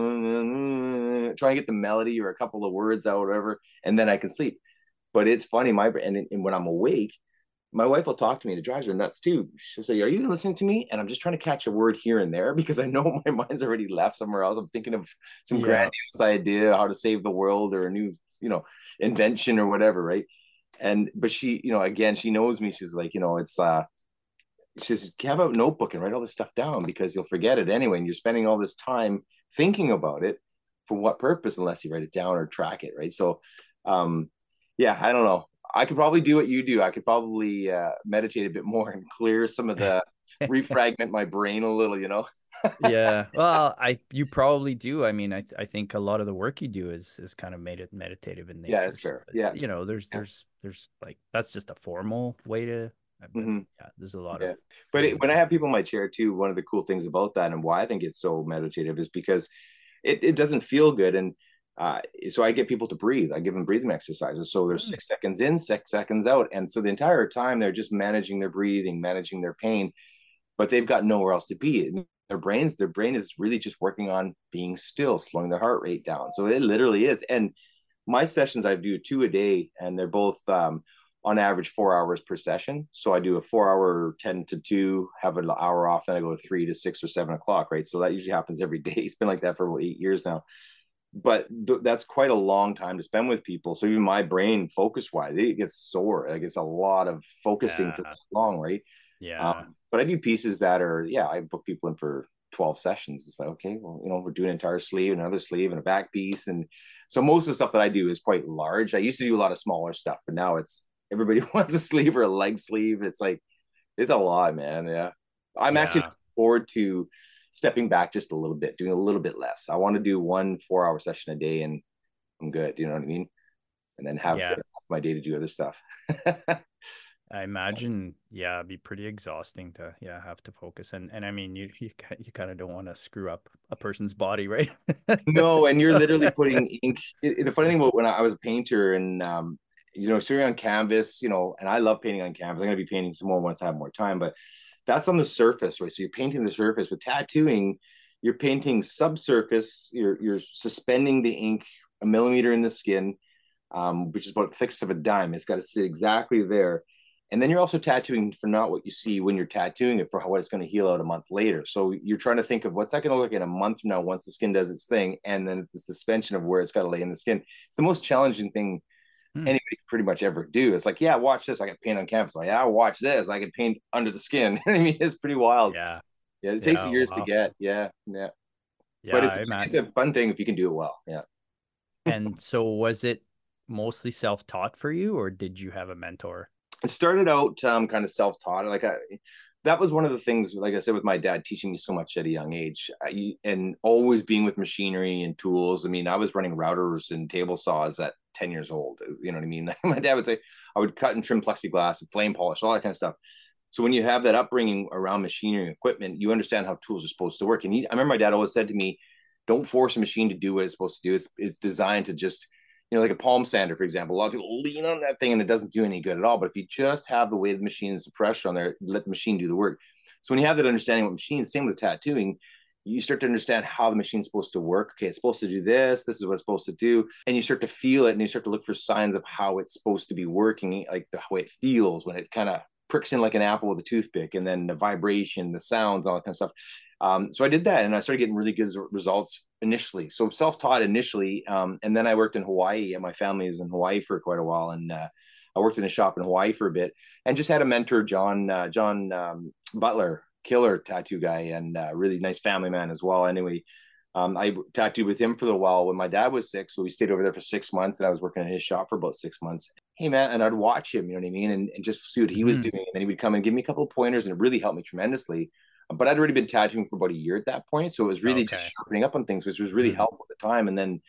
try and get the melody or a couple of words out, whatever, and then I can sleep. But it's funny, my and, and when I'm awake, my wife will talk to me and it drives her nuts too. She'll say, Are you listening to me? And I'm just trying to catch a word here and there *laughs* because I know *laughs* my mind's already left somewhere else. I'm thinking of some Yeah. grandiose idea, how to save the world or a new, you know, invention or whatever, right? And but she, you know, again, she knows me. She's like, you know, it's uh she says, have a notebook and write all this stuff down because you'll forget it anyway. And you're spending all this time thinking about it for what purpose unless you write it down or track it, right? So um yeah, I don't know. I could probably do what you do. I could probably uh, meditate a bit more and clear some of the *laughs* refragment my brain a little, you know. *laughs* yeah well i you probably do i mean i i think a lot of the work you do is is kind of made it meditative in nature Yeah, that's fair. Yeah. you know there's Yeah. there's there's like that's just a formal way to Mhm. yeah there's a lot Yeah. of But it, when I have people in my chair too, one of the cool things about that and why I think it's so meditative is because it, it doesn't feel good. And uh, so I get people to breathe. I give them breathing exercises. So there's Mm. six seconds in, six seconds out. And so the entire time they're just managing their breathing, managing their pain, but they've got nowhere else to be. And their brains, their brain is really just working on being still, slowing their heart rate down. So it literally is. And my sessions, I do two a day, and they're both um, on average four hours per session. So I do a four hour 10 to 2, have an hour off, and I go to 3 to 6 or 7 o'clock, right? So that usually happens every *laughs* day. It's been like that for eight years now. But th- that's quite a long time to spend with people. So even my brain, focus wise, it gets sore. Like it's a lot of focusing for Yeah. that long, right? yeah Um, but I do pieces that are, yeah, I book people in for 12 sessions. It's like, okay, well, you know, we're doing an entire sleeve, and another sleeve, and a back piece. And so most of the stuff that I do is quite large. I used to do a lot of smaller stuff, but now it's everybody *laughs* wants a sleeve or a leg sleeve. It's like, it's a lot, man. Yeah. I'm actually Yeah. looking forward to stepping back just a little bit, doing a little bit less. I want to do one four hour session a day and I'm good. You know what I mean? And then have Yeah. *laughs* my day to do other stuff. *laughs* I imagine, yeah, it'd be pretty exhausting to, yeah, have to focus. And and I mean, you you you kind of don't want to screw up a person's body, right? *laughs* No, and you're literally putting ink. It, it- the funny thing about when I was a painter and um, you know, sitting on canvas, you know, and I love painting on canvas. I'm gonna be painting some more once I have more time, but that's on the surface, right? So you're painting the surface. With tattooing, you're painting subsurface. You're you're suspending the ink a millimeter in the skin, um, which is about thickness of a dime. It's got to sit exactly there. and then you're also tattooing for not what you see when you're tattooing it for what it's going to heal out a month later so you're trying to think of what's that going to look like in a month from now once the skin does its thing and then the suspension of where it's got to lay in the skin it's the most challenging thing. Anybody pretty much ever do. It's like yeah watch this. I can paint on canvas. Like yeah watch this. I can paint under the skin. *laughs* I mean it's pretty wild. Yeah. Yeah it takes yeah, years wow. to get. Yeah yeah. Yeah but it's, it's a fun thing if you can do it well. Yeah. And so was it mostly self-taught for you or did you have a mentor? It started out um, kind of self-taught. Like i that was one of the things like i said with my dad teaching me so much at a young age. I, and always being with machinery and tools i mean i was running routers and table saws at 10 years old you know what i mean? *laughs* My dad would say i would cut and trim plexiglass and flame polish all that kind of stuff. So when you have that upbringing around machinery and equipment you understand how tools are supposed to work. And he, i remember my dad always said to me don't force a machine to do what it's supposed to do. It's, it's designed to just you know, like a palm sander, for example. A lot of people lean on that thing and it doesn't do any good at all. But if you just have the way the machine and the pressure on there, let the machine do the work. So when you have that understanding of machines, same with tattooing, you start to understand how the machine's supposed to work. Okay, it's supposed to do this. This is what it's supposed to do, and you start to feel it, and you start to look for signs of how it's supposed to be working, like the way it feels when it kind of pricks in like an apple with a toothpick, and then the vibration, the sounds, all that kind of stuff. Um, so I did that, and I started getting really good results initially. So self-taught initially, um, and then I worked in Hawaii. And my family was in Hawaii for quite a while, and uh, I worked in a shop in Hawaii for a bit, and just had a mentor, John uh, John um, Butler, killer tattoo guy, and uh, really nice family man as well. Anyway. Um, I tattooed with him for a while when my dad was sick. So we stayed over there for six months and I was working in his shop for about six months. Hey, man. And I'd watch him, you know what I mean? And, and just see what he was mm-hmm. doing. And then he would come and give me a couple of pointers and it really helped me tremendously but I'd already been tattooing for about a year at that point. So it was really okay. just sharpening up on things, which was really mm-hmm. helpful at the time. And then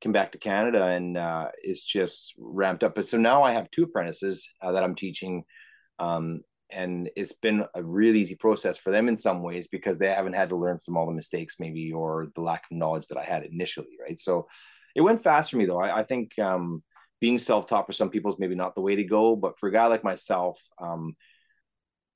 came back to Canada and uh, it's just ramped up. But so now I have two apprentices uh, that I'm teaching. Um, and it's been a really easy process for them in some ways because they haven't had to learn from all the mistakes maybe or the lack of knowledge that I had initially. Right. So it went fast for me though. I, I think um, being self-taught for some people is maybe not the way to go, but for a guy like myself, um,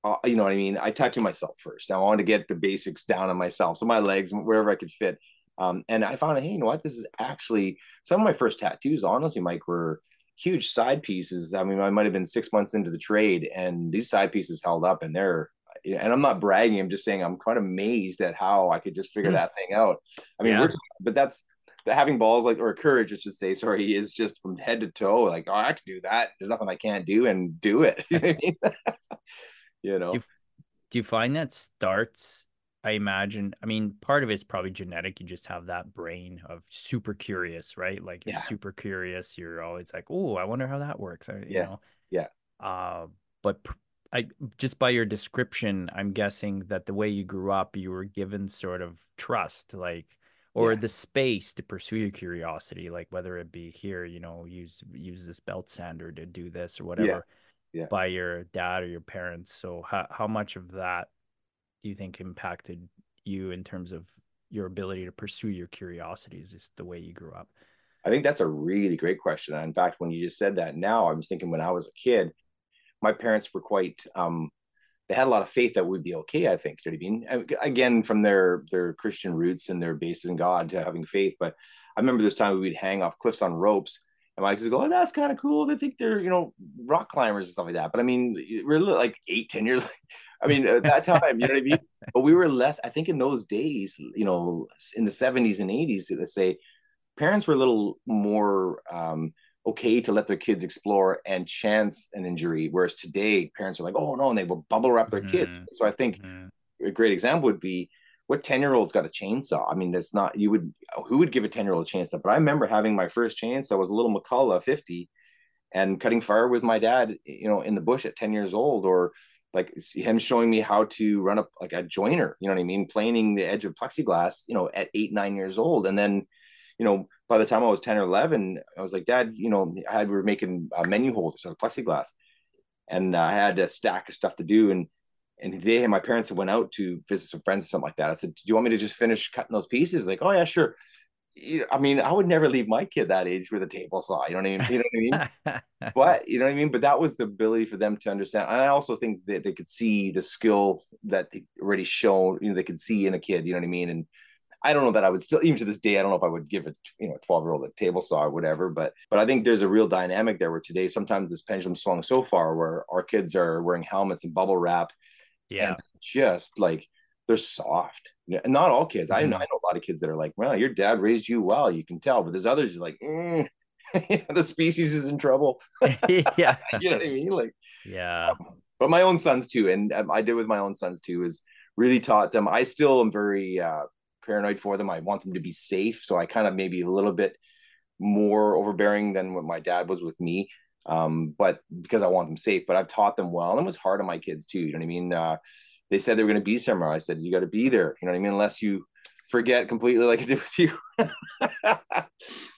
uh, you know what I mean? I tattoo myself first. I wanted to get the basics down on myself. So my legs, wherever I could fit. Um, and I found, hey, you know what? This is actually some of my first tattoos, honestly, Mike, were huge side pieces. I mean, I might have been six months into the trade and these side pieces held up and they're, and I'm not bragging. I'm just saying I'm kind of amazed at how I could just figure mm. that thing out. I mean, yeah. but that's having balls like or courage, I should say. Sorry, is just from head to toe. Like, oh, I can do that. There's nothing I can't do, and do it. *laughs* *laughs* you know do you, do you find that starts I imagine, I mean, part of it's probably genetic. You just have that brain of super curious, right? Like you're yeah. super curious. You're always like, oh, I wonder how that works. You yeah. Know? Yeah. Uh, but I just by your description, I'm guessing that the way you grew up, you were given sort of trust, like, or yeah. the space to pursue your curiosity, like whether it be here, you know, use use this belt sander to do this or whatever yeah. by your dad or your parents. So how how much of that do you think impacted you in terms of your ability to pursue your curiosities, just the way you grew up? I think that's a really great question. In fact, when you just said that now, I was thinking when I was a kid, my parents were quite um, they had a lot of faith that we'd be okay. I think. You know what I mean? Again, from their their Christian roots and their basis in God to having faith. But I remember this time we'd hang off cliffs on ropes, and Mike's go, oh, that's kind of cool. They think they're, you know, rock climbers and stuff like that. But I mean, we're like eight, ten years. *laughs* I mean, at that time, you know what I mean? *laughs* But we were less, I think in those days, you know, in the 70s and 80s, let's say, parents were a little more um, okay to let their kids explore and chance an injury. Whereas today, parents are like, oh no, and they will bubble wrap their mm-hmm. kids. So I think mm-hmm. a great example would be what 10 year old's got a chainsaw? I mean, that's not, you would, who would give a 10 year old a chainsaw? But I remember having my first chainsaw was a little McCulloch 50 and cutting fire with my dad, you know, in the bush at 10 years old, or like him showing me how to run up like a joiner, you know what I mean? Planing the edge of plexiglass, you know, at eight, nine years old. And then, you know, by the time I was 10 or 11, I was like, dad, you know, I had, we were making uh, menu holders out of plexiglass and uh, I had a stack of stuff to do. And and they and my parents went out to visit some friends or something like that. I said, "Do you want me to just finish cutting those pieces?" Like, "Oh yeah, sure." I mean, I would never leave my kid that age with a table saw. You know what I mean? You know what I mean? *laughs* but you know what I mean. But that was the ability for them to understand. And I also think that they could see the skill that they already shown. You know, they could see in a kid. You know what I mean? And I don't know that I would still, even to this day, I don't know if I would give a you know 12 year old a table saw or whatever. But but I think there's a real dynamic there where today sometimes this pendulum swung so far where our kids are wearing helmets and bubble wrap, yeah, just like they're soft. Not all kids. Mm-hmm. I, know, I know a lot of kids that are like, well, your dad raised you well, you can tell. But there's others like, mm, *laughs* the species is in trouble. *laughs* *laughs* yeah, you know what I mean? Like, yeah. Um, but my own sons too, and um, I did with my own sons too, is really taught them. I still am very uh, paranoid for them. I want them to be safe, so I kind of maybe a little bit more overbearing than what my dad was with me. Um, but because I want them safe, but I've taught them well, and it was hard on my kids too. You know what I mean? Uh, they said they were going to be somewhere. I said, you got to be there. You know what I mean? Unless you forget completely like I did with you.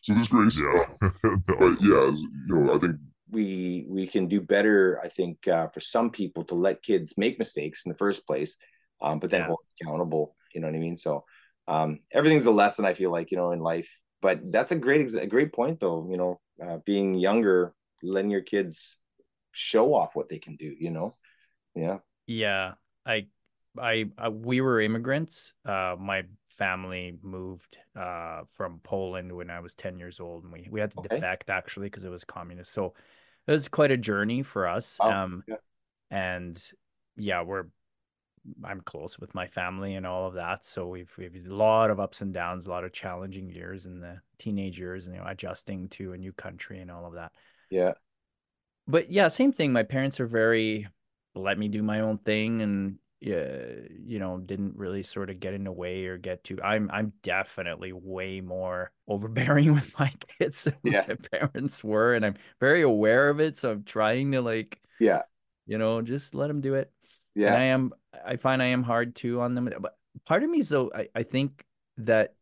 so this great, yeah. *laughs* but yeah, you know, I think we we can do better. I think uh, for some people to let kids make mistakes in the first place, um, but then yeah. hold accountable. You know what I mean? So um, everything's a lesson. I feel like you know in life. But that's a great a great point though. You know, uh, being younger, letting your kids show off what they can do. You know, yeah. Yeah, I I, I, we were immigrants. Uh, my family moved uh, from Poland when I was 10 years old and we, we had to okay. defect actually because it was communist. So it was quite a journey for us. Um, yeah. and yeah, we're I'm close with my family and all of that. So we've we've a lot of ups and downs, a lot of challenging years in the teenage years, and you know, adjusting to a new country and all of that. Yeah. But yeah, same thing. My parents are very let me do my own thing and uh, you know didn't really sort of get in the way or get to i'm i'm definitely way more *laughs* overbearing with my kids than yeah. my parents were and i'm very aware of it so i'm trying to like yeah you know just let them do it yeah and i am i find i am hard too on them but part of me is though i, I think that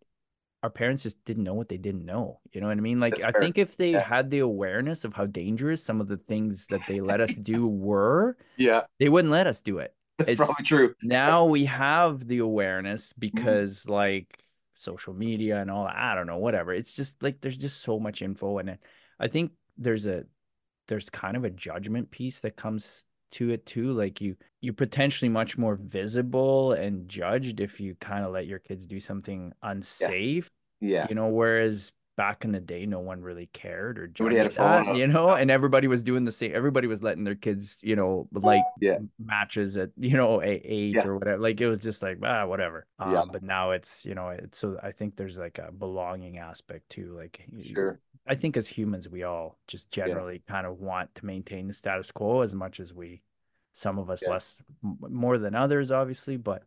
our parents just didn't know what they didn't know. You know what I mean? Like, I think if they yeah. had the awareness of how dangerous some of the things that they let us do *laughs* were, yeah, they wouldn't let us do it. That's it's, probably true. now we have the awareness mm-hmm. because, mm-hmm. like, social media and all that. I don't know, whatever. It's just like there's just so much info, and I think there's a there's kind of a judgment piece that comes to it too like you you potentially much more visible and judged if you kind of let your kids do something unsafe yeah, yeah. you know whereas back in the day no one really cared or judged that, you know and everybody was doing the same everybody was letting their kids you know like yeah. matches at you know eight yeah. or whatever like it was just like ah whatever um, yeah. but now it's you know it's so i think there's like a belonging aspect too like sure I think as humans, we all just generally yeah. kind of want to maintain the status quo as much as we, some of us yeah. less, more than others, obviously. But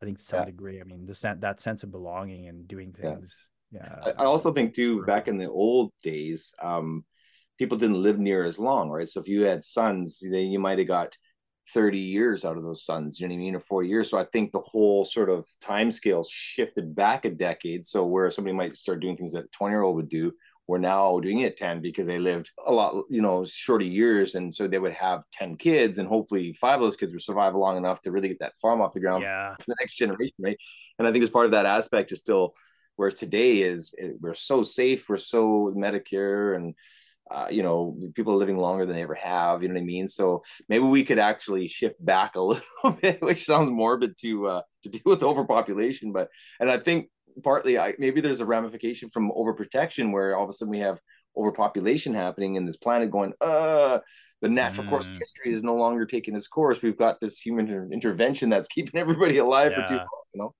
I think to some yeah. degree, I mean, the that sense of belonging and doing things. Yeah. I also think too, back in the old days, um, people didn't live near as long, right? So if you had sons, then you might have got 30 years out of those sons, you know what I mean, or four years. So I think the whole sort of time scale shifted back a decade. So where somebody might start doing things that a 20 year old would do, we're now doing it 10 because they lived a lot, you know, shorter years. And so they would have 10 kids and hopefully five of those kids would survive long enough to really get that farm off the ground yeah. for the next generation. Right. And I think as part of that aspect is still where today is we're so safe. We're so Medicare and, uh, you know, people are living longer than they ever have. You know what I mean? So maybe we could actually shift back a *laughs* little bit, which sounds morbid to uh, to deal with overpopulation. But and I think partly I, maybe there's a ramification from overprotection where all of a sudden we have overpopulation happening in this planet going uh the natural mm. course of mm. history is no longer taking its course we've got this human intervention that's keeping everybody alive yeah. for too long you know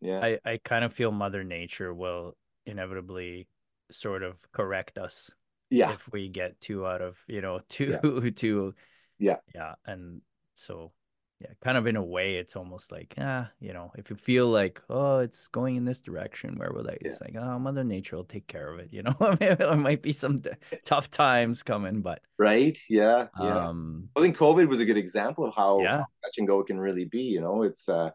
yeah I, I kind of feel mother nature will inevitably sort of correct us yeah if we get too out of you know *laughs* too yeah. too yeah yeah and so yeah, kind of in a way, it's almost like, ah, you know, if you feel like, oh, it's going in this direction, where will I? Yeah. It's like, oh, Mother Nature will take care of it. *laughs* You know, *laughs* there might be some *laughs* tough times coming, but right, yeah, yeah. Um, I think COVID was a good example of how, yeah. touch and go it can really be. You know, it's uh,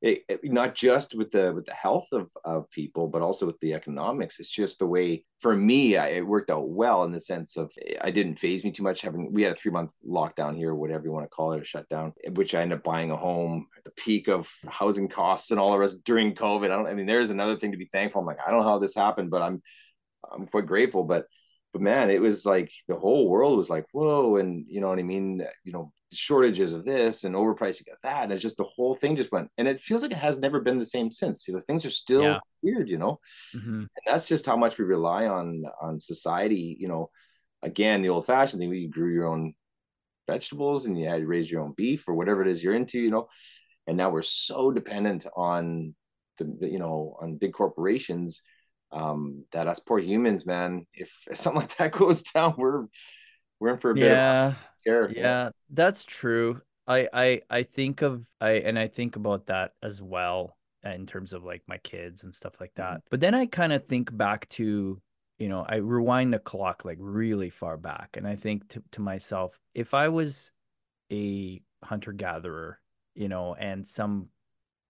it, it, not just with the with the health of, of people but also with the economics. It's just the way for me I, it worked out well in the sense of eh, i didn't phase me too much having we had a three month lockdown here whatever you want to call it a shutdown eh, which i ended up buying a home at the peak of housing costs and all the rest during covid. I don't i mean there's another thing to be thankful. I'm like i don't know how this happened but i'm i'm quite grateful. But but man, it was like the whole world was like, whoa, and you know what I mean? You know, shortages of this and overpricing of that. And it's just the whole thing just went, and it feels like it has never been the same since. You know, things are still Yeah. weird, you know, Mhm. and that's just how much we rely on on society. You know, again, the old fashioned thing, you grew your own vegetables and you had to raise your own beef or whatever it is you're into, you know, and now we're so dependent on the, the you know on big corporations um that us poor humans man if, if something *laughs* like that goes down we're we're in for a bit of Yeah. care Yeah, that's true. I I I think of I and I think about that as well in terms of like my kids and stuff like that. But then I kind of think back to, you know, I rewind the clock like really far back and I think to, to myself, if I was a hunter gatherer, you know, and some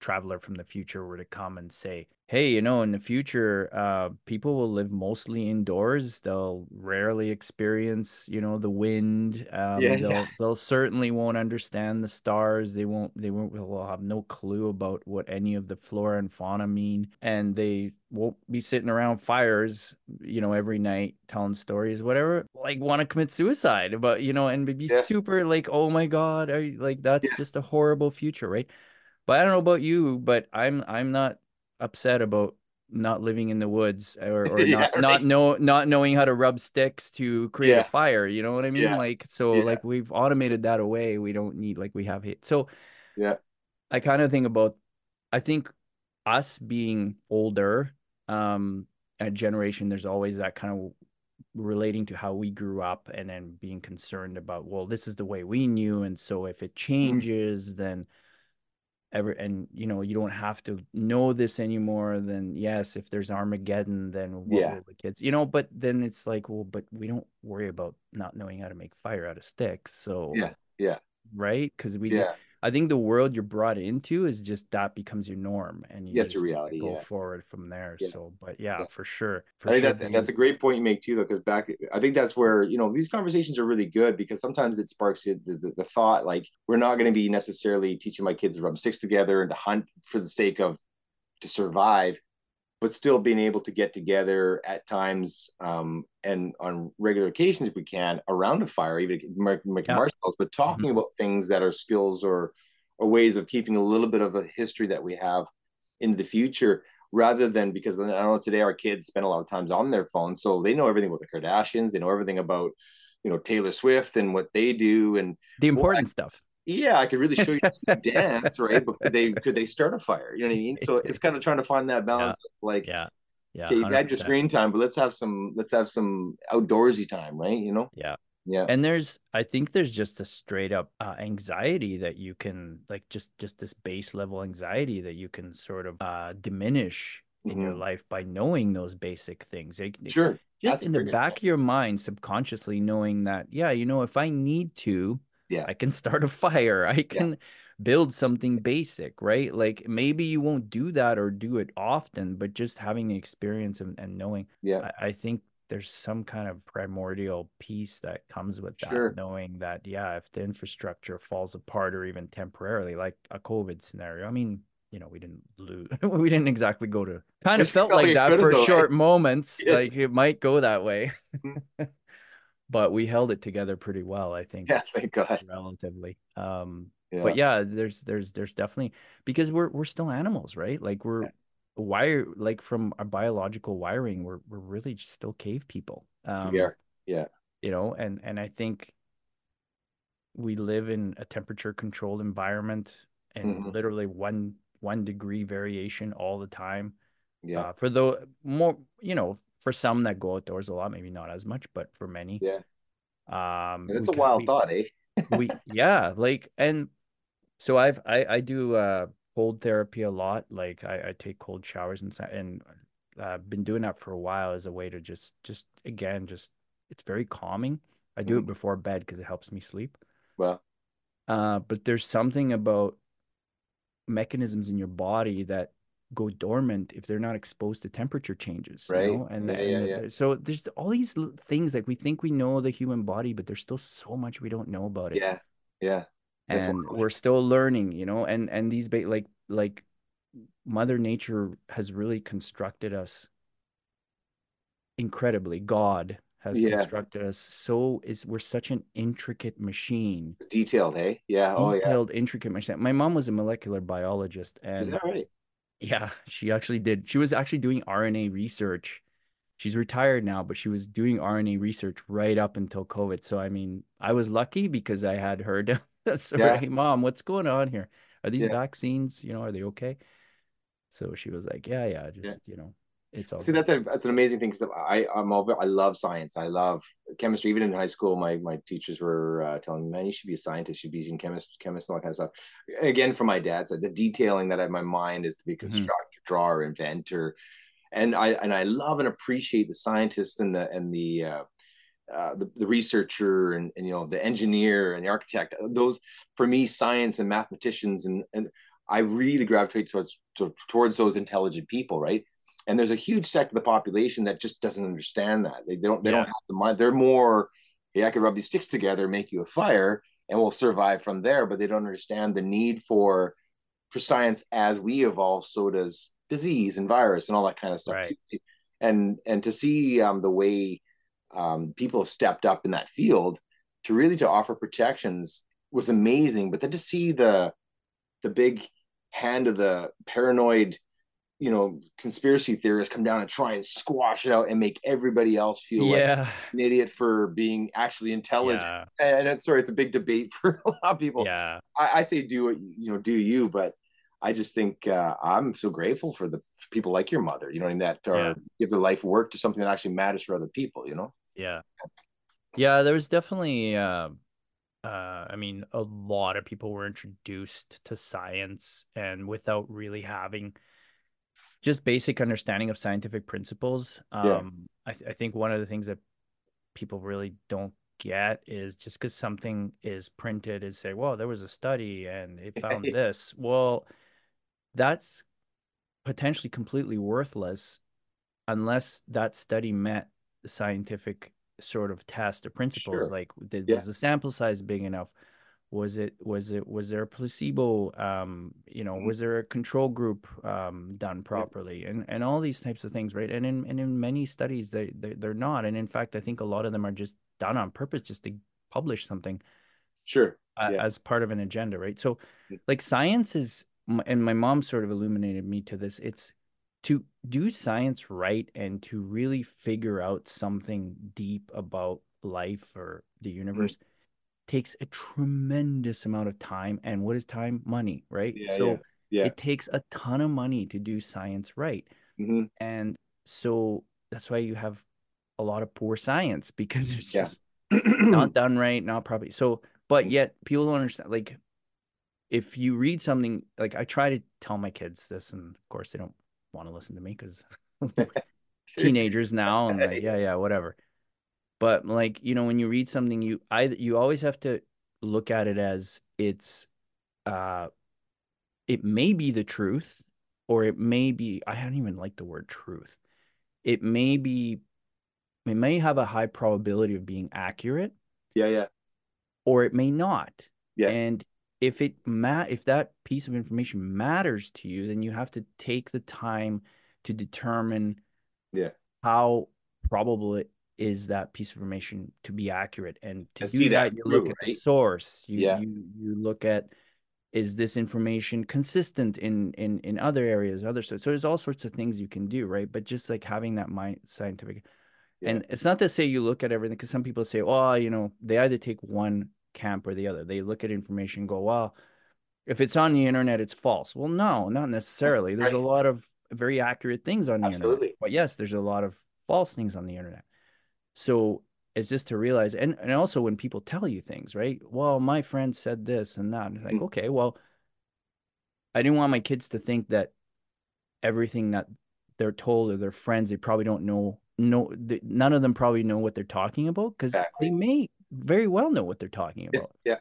traveler from the future were to come and say, "Hey, you know, in the future, uh, people will live mostly indoors. They'll rarely experience, you know, the wind. Um, Yeah, they'll yeah. they'll certainly won't understand the stars. They won't they won't will have no clue about what any of the flora and fauna mean, and they won't be sitting around fires, you know, every night telling stories, whatever. Like want to commit suicide, but you know, and be Yeah. super like, oh my God, are you, like that's just a horrible future, right? But I don't know about you, but I'm I'm not upset about not living in the woods or, *laughs* or Yeah, not right. not know not knowing how to rub sticks to create Yeah. a fire. You know what I mean? Yeah. Like so like we've automated that away. We don't need like we have hate. So yeah I kind of think about I think us being older, um, a generation, there's always that kind of relating to how we grew up and then being concerned about, well, this is the way we knew. And so if it changes, then ever and you know, you don't have to know this anymore, then yes, if there's Armageddon, then Yeah. the kids you know, but then it's like, well, but we don't worry about not knowing how to make fire out of sticks. So yeah yeah right? Because we yeah I think the world you're brought into is just that becomes your norm, and you it's just reality, go yeah. forward from there. Yeah. So, but yeah, Yeah. for sure, for I think sure. that's that's a great point you make too, though, because back I think that's where you know these conversations are really good because sometimes it sparks the, the, the thought like we're not going to be necessarily teaching my kids to rub sticks together and to hunt for the sake of to survive, but still being able to get together at times um, and on regular occasions if we can around a fire, even make Yeah. marshmallows, but talking about things that are skills or or ways of keeping a little bit of a history that we have into the future rather than because I know today our kids spend a lot of times on their phones, so they know everything about the Kardashians, they know everything about you know Taylor Swift and what they do, and the well, important stuff. Yeah, I could really show you to *laughs* dance, right? But could they could they start a fire? You know what I mean? So it's *laughs* kind of trying to find that balance, of like Yeah, yeah, okay, you've had your screen time, but let's have some let's have some outdoorsy time, right? You know? Yeah. Yeah, And there's, I think there's just a straight up uh, anxiety that you can, like, just just this base level anxiety that you can sort of uh, diminish in your Mhm. life by knowing those basic things. Sure. just That's in the back point. of your mind, subconsciously knowing that, yeah, you know, if I need to, Yeah. I can start a fire. I can build something basic, right? Like maybe you won't do that or do it often, but just having the experience and, and knowing, Yeah, I, I think there's some kind of primordial piece that comes with that, Sure. knowing that, yeah, if the infrastructure falls apart or even temporarily, like a COVID scenario, I mean, you know, we didn't lose, *laughs* we didn't exactly go to, kind of *laughs* It felt like that for short moments. Like it might go that way. *laughs* But we held it together pretty well, I think, yeah. *laughs* Thank God. relatively. Um, Yeah, but yeah, there's there's there's definitely because we're we're still animals, right? Like we're Yeah. wire like from our biological wiring, we're we're really just still cave people. Um, we are. Yeah, you know, and and I think we live in a temperature controlled environment and Mhm. literally one one degree variation all the time. yeah, Uh, for the more, you know, for some that go outdoors a lot, maybe not as much, but for many, yeah. um, it's a wild we- thought, eh? *laughs* we yeah like and so i've i i do uh cold therapy a lot like i i take cold showers and and uh been doing that for a while as a way to just just again just it's very calming i do it Mhm. before bed because it helps me sleep Well, uh but there's something about mechanisms in your body that go dormant if they're not exposed to temperature changes you Right. know? and, Yeah, and yeah, yeah. so there's all these things like we think we know the human body but there's still so much we don't know about it yeah, yeah. That's and we're still learning you know and and these ba- like like mother nature has really constructed us incredibly god has Yeah. constructed us so is we're such an intricate machine It's detailed, hey? Yeah. Oh, yeah. intricate machine my mom was a molecular biologist and Is that right? Yeah she actually did. She was actually doing rna research. She's retired now but she was doing rna research right up until covid. So i mean i was lucky because i had her *laughs* to so Yeah. hey mom what's going on here? Are these Yeah. vaccines you know are they okay? So she was like yeah yeah. just you know it's all See, good." that's a that's an amazing thing because I I'm all, I love science. I love chemistry. Even in high school, my my teachers were uh, telling me, "Man, you should be a scientist. You should be a chemist, chemist, and all that kind of stuff." Again, from my dad side, the detailing that I have in my mind is to be a Mhm. constructor, drawer, inventor, and I and I love and appreciate the scientists and the and the uh, uh, the, the researcher and, and you know the engineer and the architect. Those for me, science and mathematicians and and I really gravitate towards to, towards those intelligent people, right? And there's a huge sector of the population that just doesn't understand that. They, they don't they Yeah. don't have the mind. They're more, hey, I could rub these sticks together, make you a fire, and we'll survive from there. But they don't understand the need for for science as we evolve. So does disease and virus and all that kind of stuff. Right. And and to see um, the way um, people have stepped up in that field to really to offer protections was amazing. But then to see the the big hand of the paranoid, you know, conspiracy theorists come down and try and squash it out and make everybody else feel like an idiot for being actually intelligent. yeah And it's sorry, it's a big debate *laughs* for a lot of people. yeah I, I say do what you know, do you, but I just think uh, I'm so grateful for the for people like your mother, you know, what I mean, that are Yeah. give their life work to something that actually matters for other people, you know. Yeah. Yeah, there was definitely uh uh I mean a lot of people were introduced to science and without really having just basic understanding of scientific principles. Yeah. Um I th- I think one of the things that people really don't get is just because something is printed is say, well, there was a study and it found *laughs* this. Well, that's potentially completely worthless unless that study met the scientific sort of test or principles Sure. like did Yeah. was the sample size big enough was it was it was there a placebo um you know Mhm. was there a control group um done properly and and all these types of things right and in and in many studies they, they they're not and in fact i think a lot of them are just done on purpose just to publish something Sure. uh, Yeah. as part of an agenda, right? So, like science is, and my mom sort of illuminated me to this. It's to do science right and to really figure out something deep about life or the Mm-hmm. Takes a tremendous amount of time. And what is time? Money, right? Yeah, so yeah, yeah. it takes a ton of money to do science right. hmm And so that's why you have a lot of poor science because *laughs* it's just not done right, not properly. So, but Mm. yet people don't understand. Like, if you read something, like I try to tell my kids this, and of course they don't want to listen to me because *laughs* *laughs* teenagers now, and like, yeah, yeah, whatever. But like, you know, when you read something, you I you always have to look at it as it's, uh, it may be the truth, or it may be. I don't even like the word truth. It may be. It may have a high probability of being accurate, Yeah, yeah, or it may not. Yeah. And if it ma- if that piece of information matters to you, then you have to take the time to determine Yeah. how probable it is that piece of information to be accurate. And to And do see that, that you look through, at the source. You Yeah. you you look at is this information consistent in in in other areas, other so so there's all sorts of things you can do, right? But just like having that mind scientific Yeah. and it's not to say you look at everything because some people say, oh, you know, they either take one camp or the other. They look at information and go, well, if it's on the internet, it's false. Well, no, not necessarily. There's a lot of very accurate things on the Absolutely. internet. But yes, there's a lot of false things on the internet. So it's just to realize, and, and also when people tell you things, right? Well, my friend said this and that. And like, Mm. okay, well, I didn't want my kids to think that everything that they're told or their friends, they probably don't know. No, none of them probably know what they're talking about because Exactly. they may very well know what they're talking about. yeah,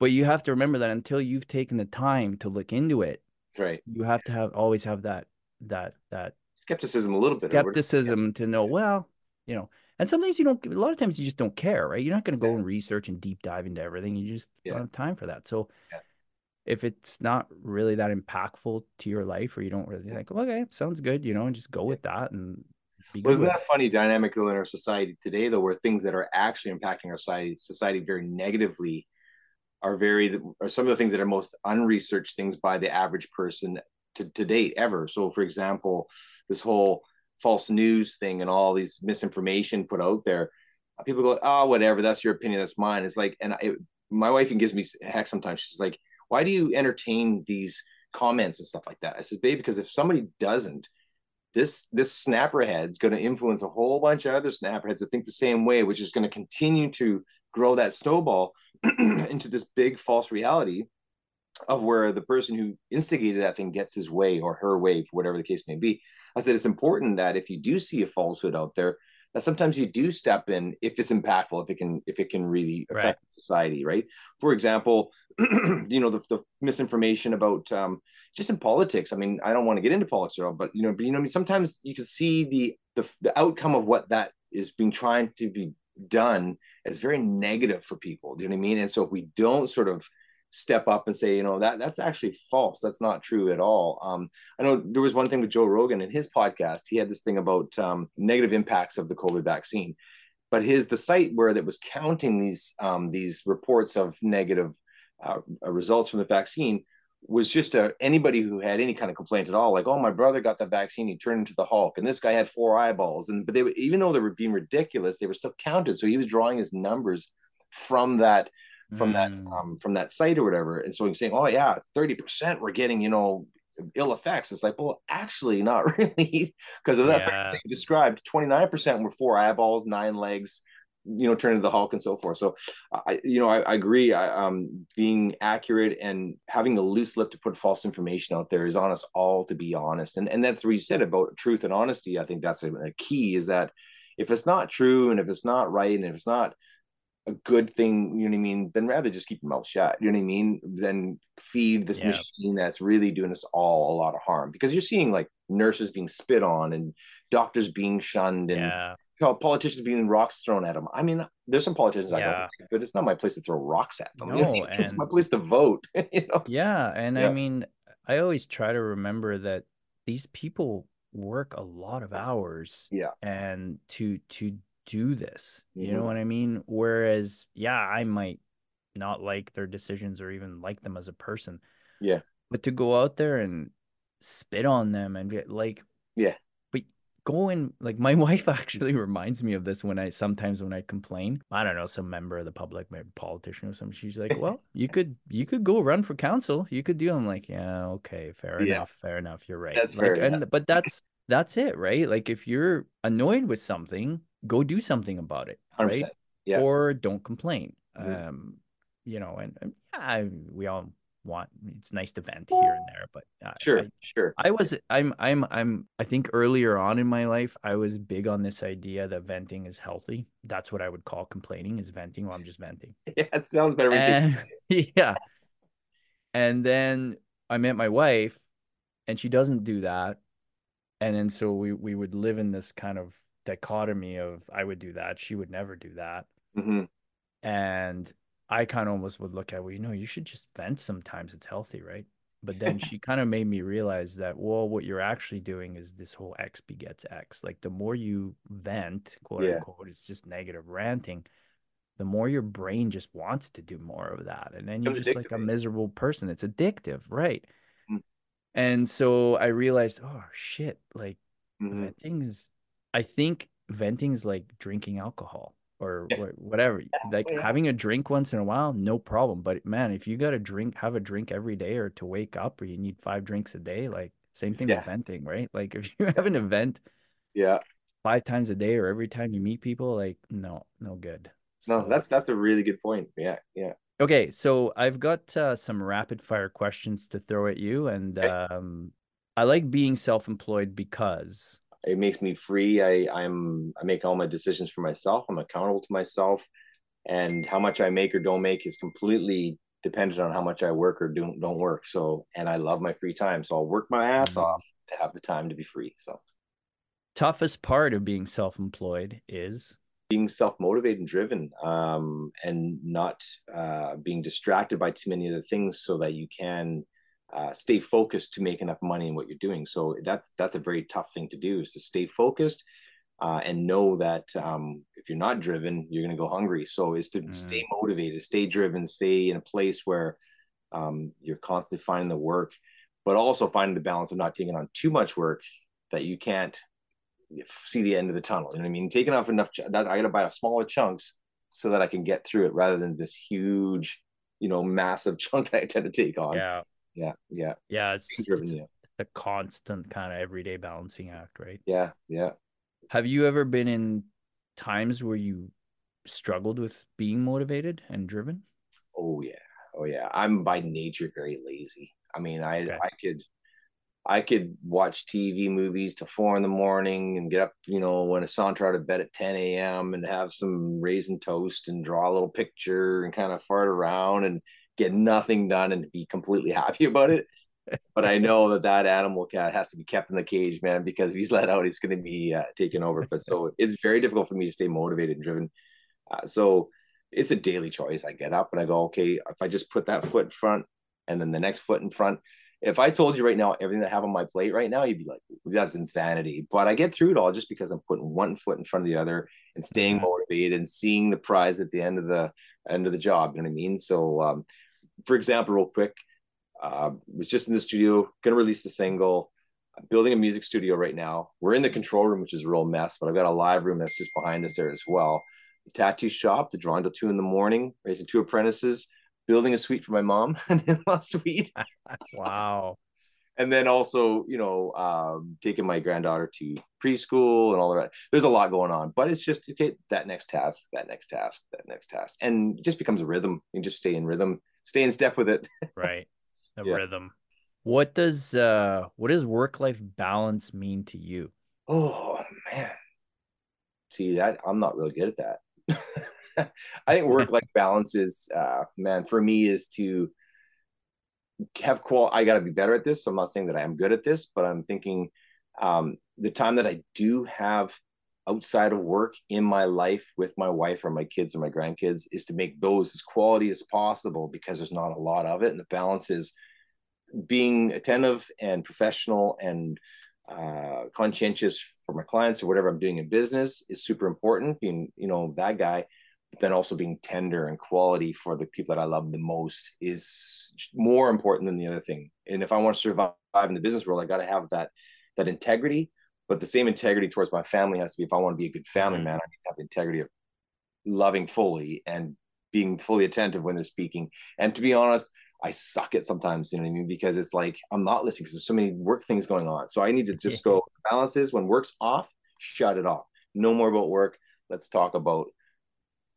But you have to remember that until you've taken the time to look into it, that's right. you have to have always have that that that Skepticism a little bit. skepticism to know. Well, you know, and sometimes you don't. A lot of times you just don't care, right? You're not going to go Yeah. and research and deep dive into everything. You just Yeah. don't have time for that. So. Yeah. If it's not really that impactful to your life, or you don't really think, okay, sounds good, you know, and just go with that, and Wasn't that funny dynamic though in our society today though, where things that are actually impacting our society society very negatively are very are some of the things that are most unresearched things by the average person to, to date ever. So for example, this whole false news thing and all these misinformation put out there, uh, people go, oh, whatever, that's your opinion, that's mine. It's like, and my wife even gives me heck sometimes. She's like, why do you entertain these comments and stuff like that? I said, babe, because if somebody doesn't, this this snapperhead's going to influence a whole bunch of other snapperheads that think the same way, which is going to continue to grow that snowball *clears throat* into this big false reality of where the person who instigated that thing gets his way or her way, for whatever the case may be. I said it's important that if you do see a falsehood out there, that sometimes you do step in if it's impactful, if it can if it can really affect right. society, right? For example, *clears throat* you know the, the misinformation about um, just in politics. I mean, I don't want to get into politics at all, but you know, but you know, I mean, sometimes you can see the the the outcome of what that is being trying to be done as very negative for people. Do you know what I mean? And so if we don't sort of step up and say, you know, that that's actually false. That's not true at all. Um, I know there was one thing with Joe Rogan in his podcast. He had this thing about um, negative impacts of the COVID vaccine, but his the site where that was counting these um, these reports of negative uh, results from the vaccine was just a, anybody who had any kind of complaint at all, like, oh, my brother got the vaccine, he turned into the Hulk, and this guy had four eyeballs, and but they even though they were being ridiculous, they were still counted. So he was drawing his numbers from that from mm. that um, from that site or whatever. And so he's saying, oh yeah, 30% we're getting, you know, ill effects. It's like, well, actually not *laughs* really. Because of that yeah. thing you described, 29% were four eyeballs, nine legs, you know, turning to the Hulk and so forth. So I, you know, I, I agree. I, um, being accurate and having a loose lip to put false information out there is on us all to be honest. And and that's what you said about truth and honesty. I think that's a, a key is that if it's not true and if it's not right and if it's not a good thing, you know what I mean, then rather just keep your mouth shut, you know what I mean, than feed this yeah. machine that's really doing us all a lot of harm. Because you're seeing like nurses being spit on and doctors being shunned and yeah. politicians being rocks thrown at them. I mean, there's some politicians yeah. I don't like, but it's not my place to throw rocks at them. No, you know? It's my place to vote. *laughs* you know? Yeah. And I mean, I always try to remember that these people work a lot of hours. Yeah. And to to do this. You mm-hmm. know what I mean? Whereas, yeah, I might not like their decisions or even like them as a person. Yeah. But to go out there and spit on them and get like, yeah. But go in, like, my *laughs* wife actually reminds me of this when I sometimes when I complain. I don't know, some member of the public, maybe politician or something. She's like, well, you could, you could go run for council. You could do. I'm like, yeah, okay, fair yeah. enough, fair enough. You're right. That's like, fair and enough. but that's that's it, right? Like if you're annoyed with something, go do something about it, 100%. right? Yeah. Or don't complain. Mhm. Um, you know, and, and yeah, we all want it's nice to vent here and there, but I, Sure, I, sure. I was I'm I'm I'm I think earlier on in my life I was big on this idea that venting is healthy. That's what I would call complaining is venting. Well, I'm just venting. *laughs* Yeah, it sounds better when you say And *laughs* yeah. And then I met my wife and she doesn't do that. And then so we we would live in this kind of dichotomy of I would do that, she would never do that. Mhm. And I kind of almost would look at, well, you know, you should just vent sometimes. It's healthy, right? But then *laughs* she kind of made me realize that, well, what you're actually doing is this whole X begets X. Like the more you vent, quote Yeah. unquote, it's just negative ranting, the more your brain just wants to do more of that. And then you're just like a miserable person. It's addictive, right? Mm. And so I realized, oh shit, like Mhm. venting is I think venting is like drinking alcohol or wha- whatever. Like yeah. having a drink once in a while, no problem. But man, if you got to drink, have a drink every day or to wake up, or you need five drinks a day, like same thing Yeah. with venting, right? Like if you *laughs* have an event Yeah. five times a day or every time you meet people, like no, no good. No, So- that's that's a really good point. Yeah, yeah. Okay, so I've got uh, some rapid fire questions to throw at you, and Okay. um, I like being self-employed because It makes me free. I I'm I make all my decisions for myself. I'm accountable to myself, and how much I make or don't make is completely dependent on how much I work or don't don't work. So, and I love my free time, so I'll work my ass Mhm. off to have the time to be free. So, toughest part of being self-employed is being self-motivated and driven um, and not uh, being distracted by too many other things so that you can uh, stay focused to make enough money in what you're doing so that's that's a very tough thing to do is to stay focused uh, and know that um, if you're not driven, you're going to go hungry. So is to Mm. stay motivated, stay driven, stay in a place where um, you're constantly finding the work, but also finding the balance of not taking on too much work that you can't see the end of the tunnel. You know what I mean? Taking off enough, ch- that I got to buy smaller chunks so that I can get through it rather than this huge, you know, massive *laughs* chunk that I tend to take on. Yeah. Yeah. Yeah. Yeah. It's, Stay driven, it's yeah. a constant kind of everyday balancing act, right? Yeah. Yeah. Have you ever been in times where you struggled with being motivated and driven? Oh yeah. Oh yeah. I'm by nature very lazy. I mean, I Okay. I could I could watch TV movies till four in the morning and get up, you know, when it's on to bed at 10 a.m. and have some raisin toast and draw a little picture and kind of fart around and get nothing done and be completely *laughs* happy about it. But I know that that animal cat has to be kept in the cage, man, because if he's let out, he's going to be uh, taken over. But so it's very difficult for me to stay motivated and driven. Uh, so it's a daily choice. I get up and I go, okay, if I just put that foot in front and then the next foot in front, if I told you right now everything that I have on my plate right now, you'd be like, that's insanity. But I get through it all just because I'm putting one foot in front of the other and staying Mhm. motivated and seeing the prize at the end of the end of the job. You know what I mean? So, um, for example, real quick, uh, was just in the studio, gonna release the single. I'm building a music studio right now. We're in the control room, which is a real mess, but I've got a live room that's just behind us there as well. The tattoo shop, the drawing till two in the morning, raising two apprentices, building a suite for my mom, *laughs* an in-law suite *laughs* Wow. and then also you know um, taking my granddaughter to preschool and all that there's a lot going on but it's just okay that next task that next task that next task and it just becomes a rhythm and just stay in rhythm stay in step with it *laughs* Right. The Yeah. rhythm. What does uh what does work life balance mean to you? oh man see that i'm not really good at that *laughs* i think *laughs* work life balance is uh man for me is to have qual i got to be better at this so i'm not saying that i am good at this but i'm thinking um the time that i do have outside of work in my life with my wife or my kids or my grandkids is to make those as quality as possible because there's not a lot of it and the balance is being attentive and professional and uh, conscientious for my clients or whatever I'm doing in business is super important. Being, you know, that guy, but then also being tender and quality for the people that I love the most is more important than the other thing. And if I want to survive in the business world, I got to have that that integrity. But the same integrity towards my family has to be if I want to be a good family Mhm. man, I need to have the integrity of loving fully and being fully attentive when they're speaking. And to be honest, I suck at sometimes, you know what I mean? Because it's like I'm not listening because there's so many work things going on. So I need to *laughs* just go balance is when work's off, shut it off. No more about work. Let's talk about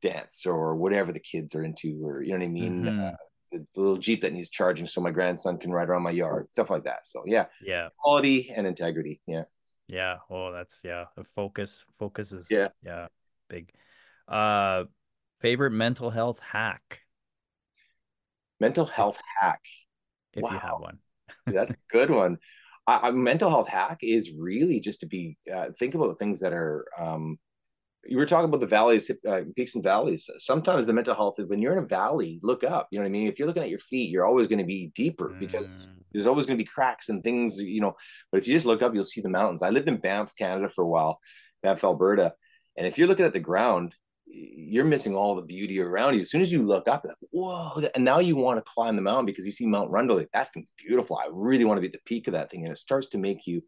dance or whatever the kids are into, or you know what I mean? Mhm. Uh, the, the little Jeep that needs charging so my grandson can ride around my yard, stuff like that. So yeah, Yeah. quality and integrity. Yeah. Yeah. Oh, that's yeah. Focus focus is Yeah. yeah, big. Uh favorite mental health hack Mental health hack. if you have Wow. one. *laughs* That's a good one. I, I, mental health hack is really just to be uh, think about the things that are. Um, you were talking about the valleys, uh, peaks and valleys. Sometimes the mental health is when you're in a valley, look up. You know what I mean? If you're looking at your feet, you're always going to be deeper because Mm, there's always going to be cracks and things. You know, but if you just look up, you'll see the mountains. I lived in Banff, Canada, for a while, Banff, Alberta, and if you're looking at the ground, you're missing all the beauty around you. As soon as you look up, like, whoa! And now you want to climb the mountain because you see Mount Rundle. Like, that thing's beautiful. I really want to be at the peak of that thing, and it starts to make you.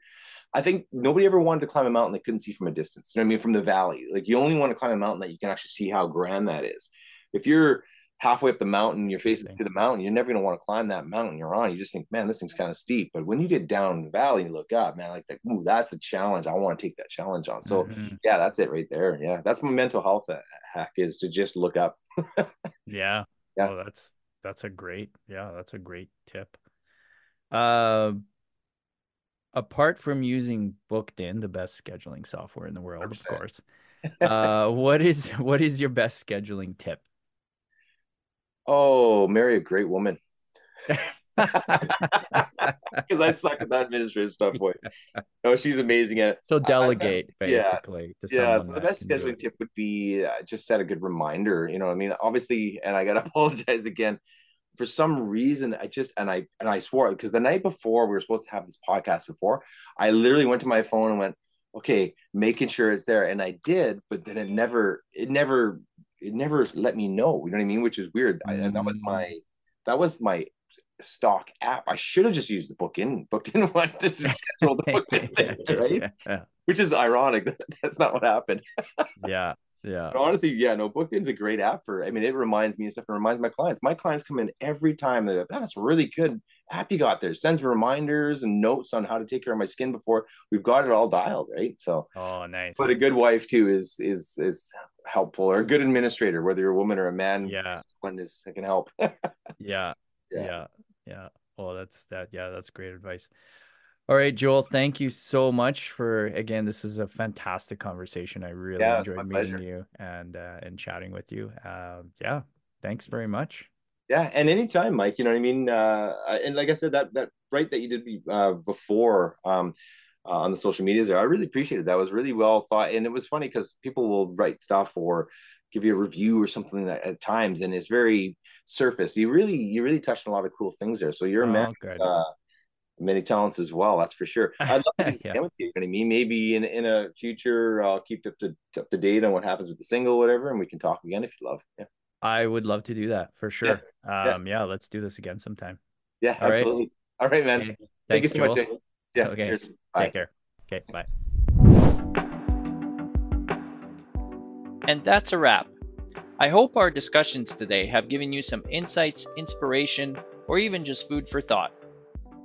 I think nobody ever wanted to climb a mountain they couldn't see from a distance. You know what I mean? From the valley, like you only want to climb a mountain that you can actually see how grand that is. If you're halfway up the mountain, your face is to the mountain, you're never going to want to climb that mountain you're on. You just think, man, this thing's kind of steep. But when you get down the valley and look up, man, like, like ooh, that's a challenge. I want to take that challenge on. So mhm. yeah, that's it right there. Yeah, that's my mental health hack is to just look up. *laughs* Yeah. Yeah. Oh, that's that's a great yeah, that's a great tip. Uh, apart from using Booked-in, the best scheduling software in the world, of 100%. course. *laughs* Uh, what is what is your best scheduling tip? Oh, marry a great woman. *laughs* *laughs* Because I suck at that administrative stuff, boy. No, she's amazing at it. so delegate yeah. basically to Yeah, so the best scheduling tip would be uh, just set a good reminder. You know, I mean, obviously, and I got to apologize again. For some reason, I just and I and I swore because the night before we were supposed to have this podcast before, I literally went to my phone and went, okay, making sure it's there. And I did, but then it never, it never, it never let me know. You know what I mean? Which is weird. I, and that was my, Mm. that was my stock app. I should have just used the book in Booked-in one to just schedule the booked *laughs* in thing, right? yeah, Which is ironic. That's not what happened. yeah, yeah. But honestly, yeah, no, Booked-in's a great app for. I mean, it reminds me of stuff. It reminds my clients. My clients come in every time. They're like, "Man, that's a really good app you got there. Sends reminders and notes on how to take care of my skin before we've got it all dialed, right? So, Oh, nice. but a good wife too is is is helpful, or a good administrator, whether you're a woman or a man. yeah, one is can help. *laughs* yeah, Yeah. yeah, yeah. Well, that's that. Yeah, that's great advice. All right, Joel, thank you so much for again. This is a fantastic conversation. I really Yeah, enjoyed meeting pleasure. you and uh, and chatting with you. Um, yeah, thanks very much. Yeah, and anytime, Mike. You know what I mean. Uh, and like I said, that that right that you did uh, before um, uh, on the social medias there, I really appreciated that. It was really well thought, and it was funny because people will write stuff or give you a review or something that, at times, and it's very surface. You really you really touched on a lot of cool things there. So you're oh, a man. Good. Many talents as well. That's for sure. I'd love to *laughs* do Yeah. yeah. with you. You know I mean? Maybe in in a future, I'll keep up to up to date on what happens with the single, whatever, and we can talk again if you love. Yeah, I would love to do that for sure. yeah. Um, yeah, let's do this again sometime. yeah, All right. absolutely. All right, man. Okay, Thank you so Joel. much. Yeah. Okay. Cheers. Bye. Take care. Okay, bye. And that's a wrap. I hope our discussions today have given you some insights, inspiration, or even just food for thought.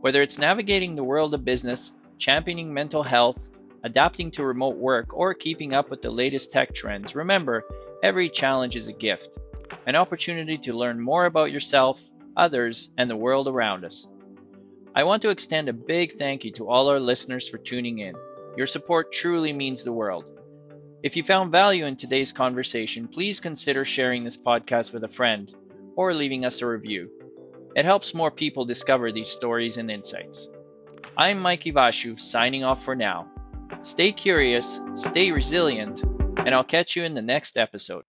Whether it's navigating the world of business, championing mental health, adapting to remote work, or keeping up with the latest tech trends, remember every challenge is a gift, an opportunity to learn more about yourself, others, and the world around us. I want to extend a big thank you to all our listeners for tuning in. Your support truly means the world. If you found value in today's conversation, please consider sharing this podcast with a friend or leaving us a review. It helps more people discover these stories and insights. I'm Mike Ivashu, signing off for now. Stay curious, stay resilient, and I'll catch you in the next episode.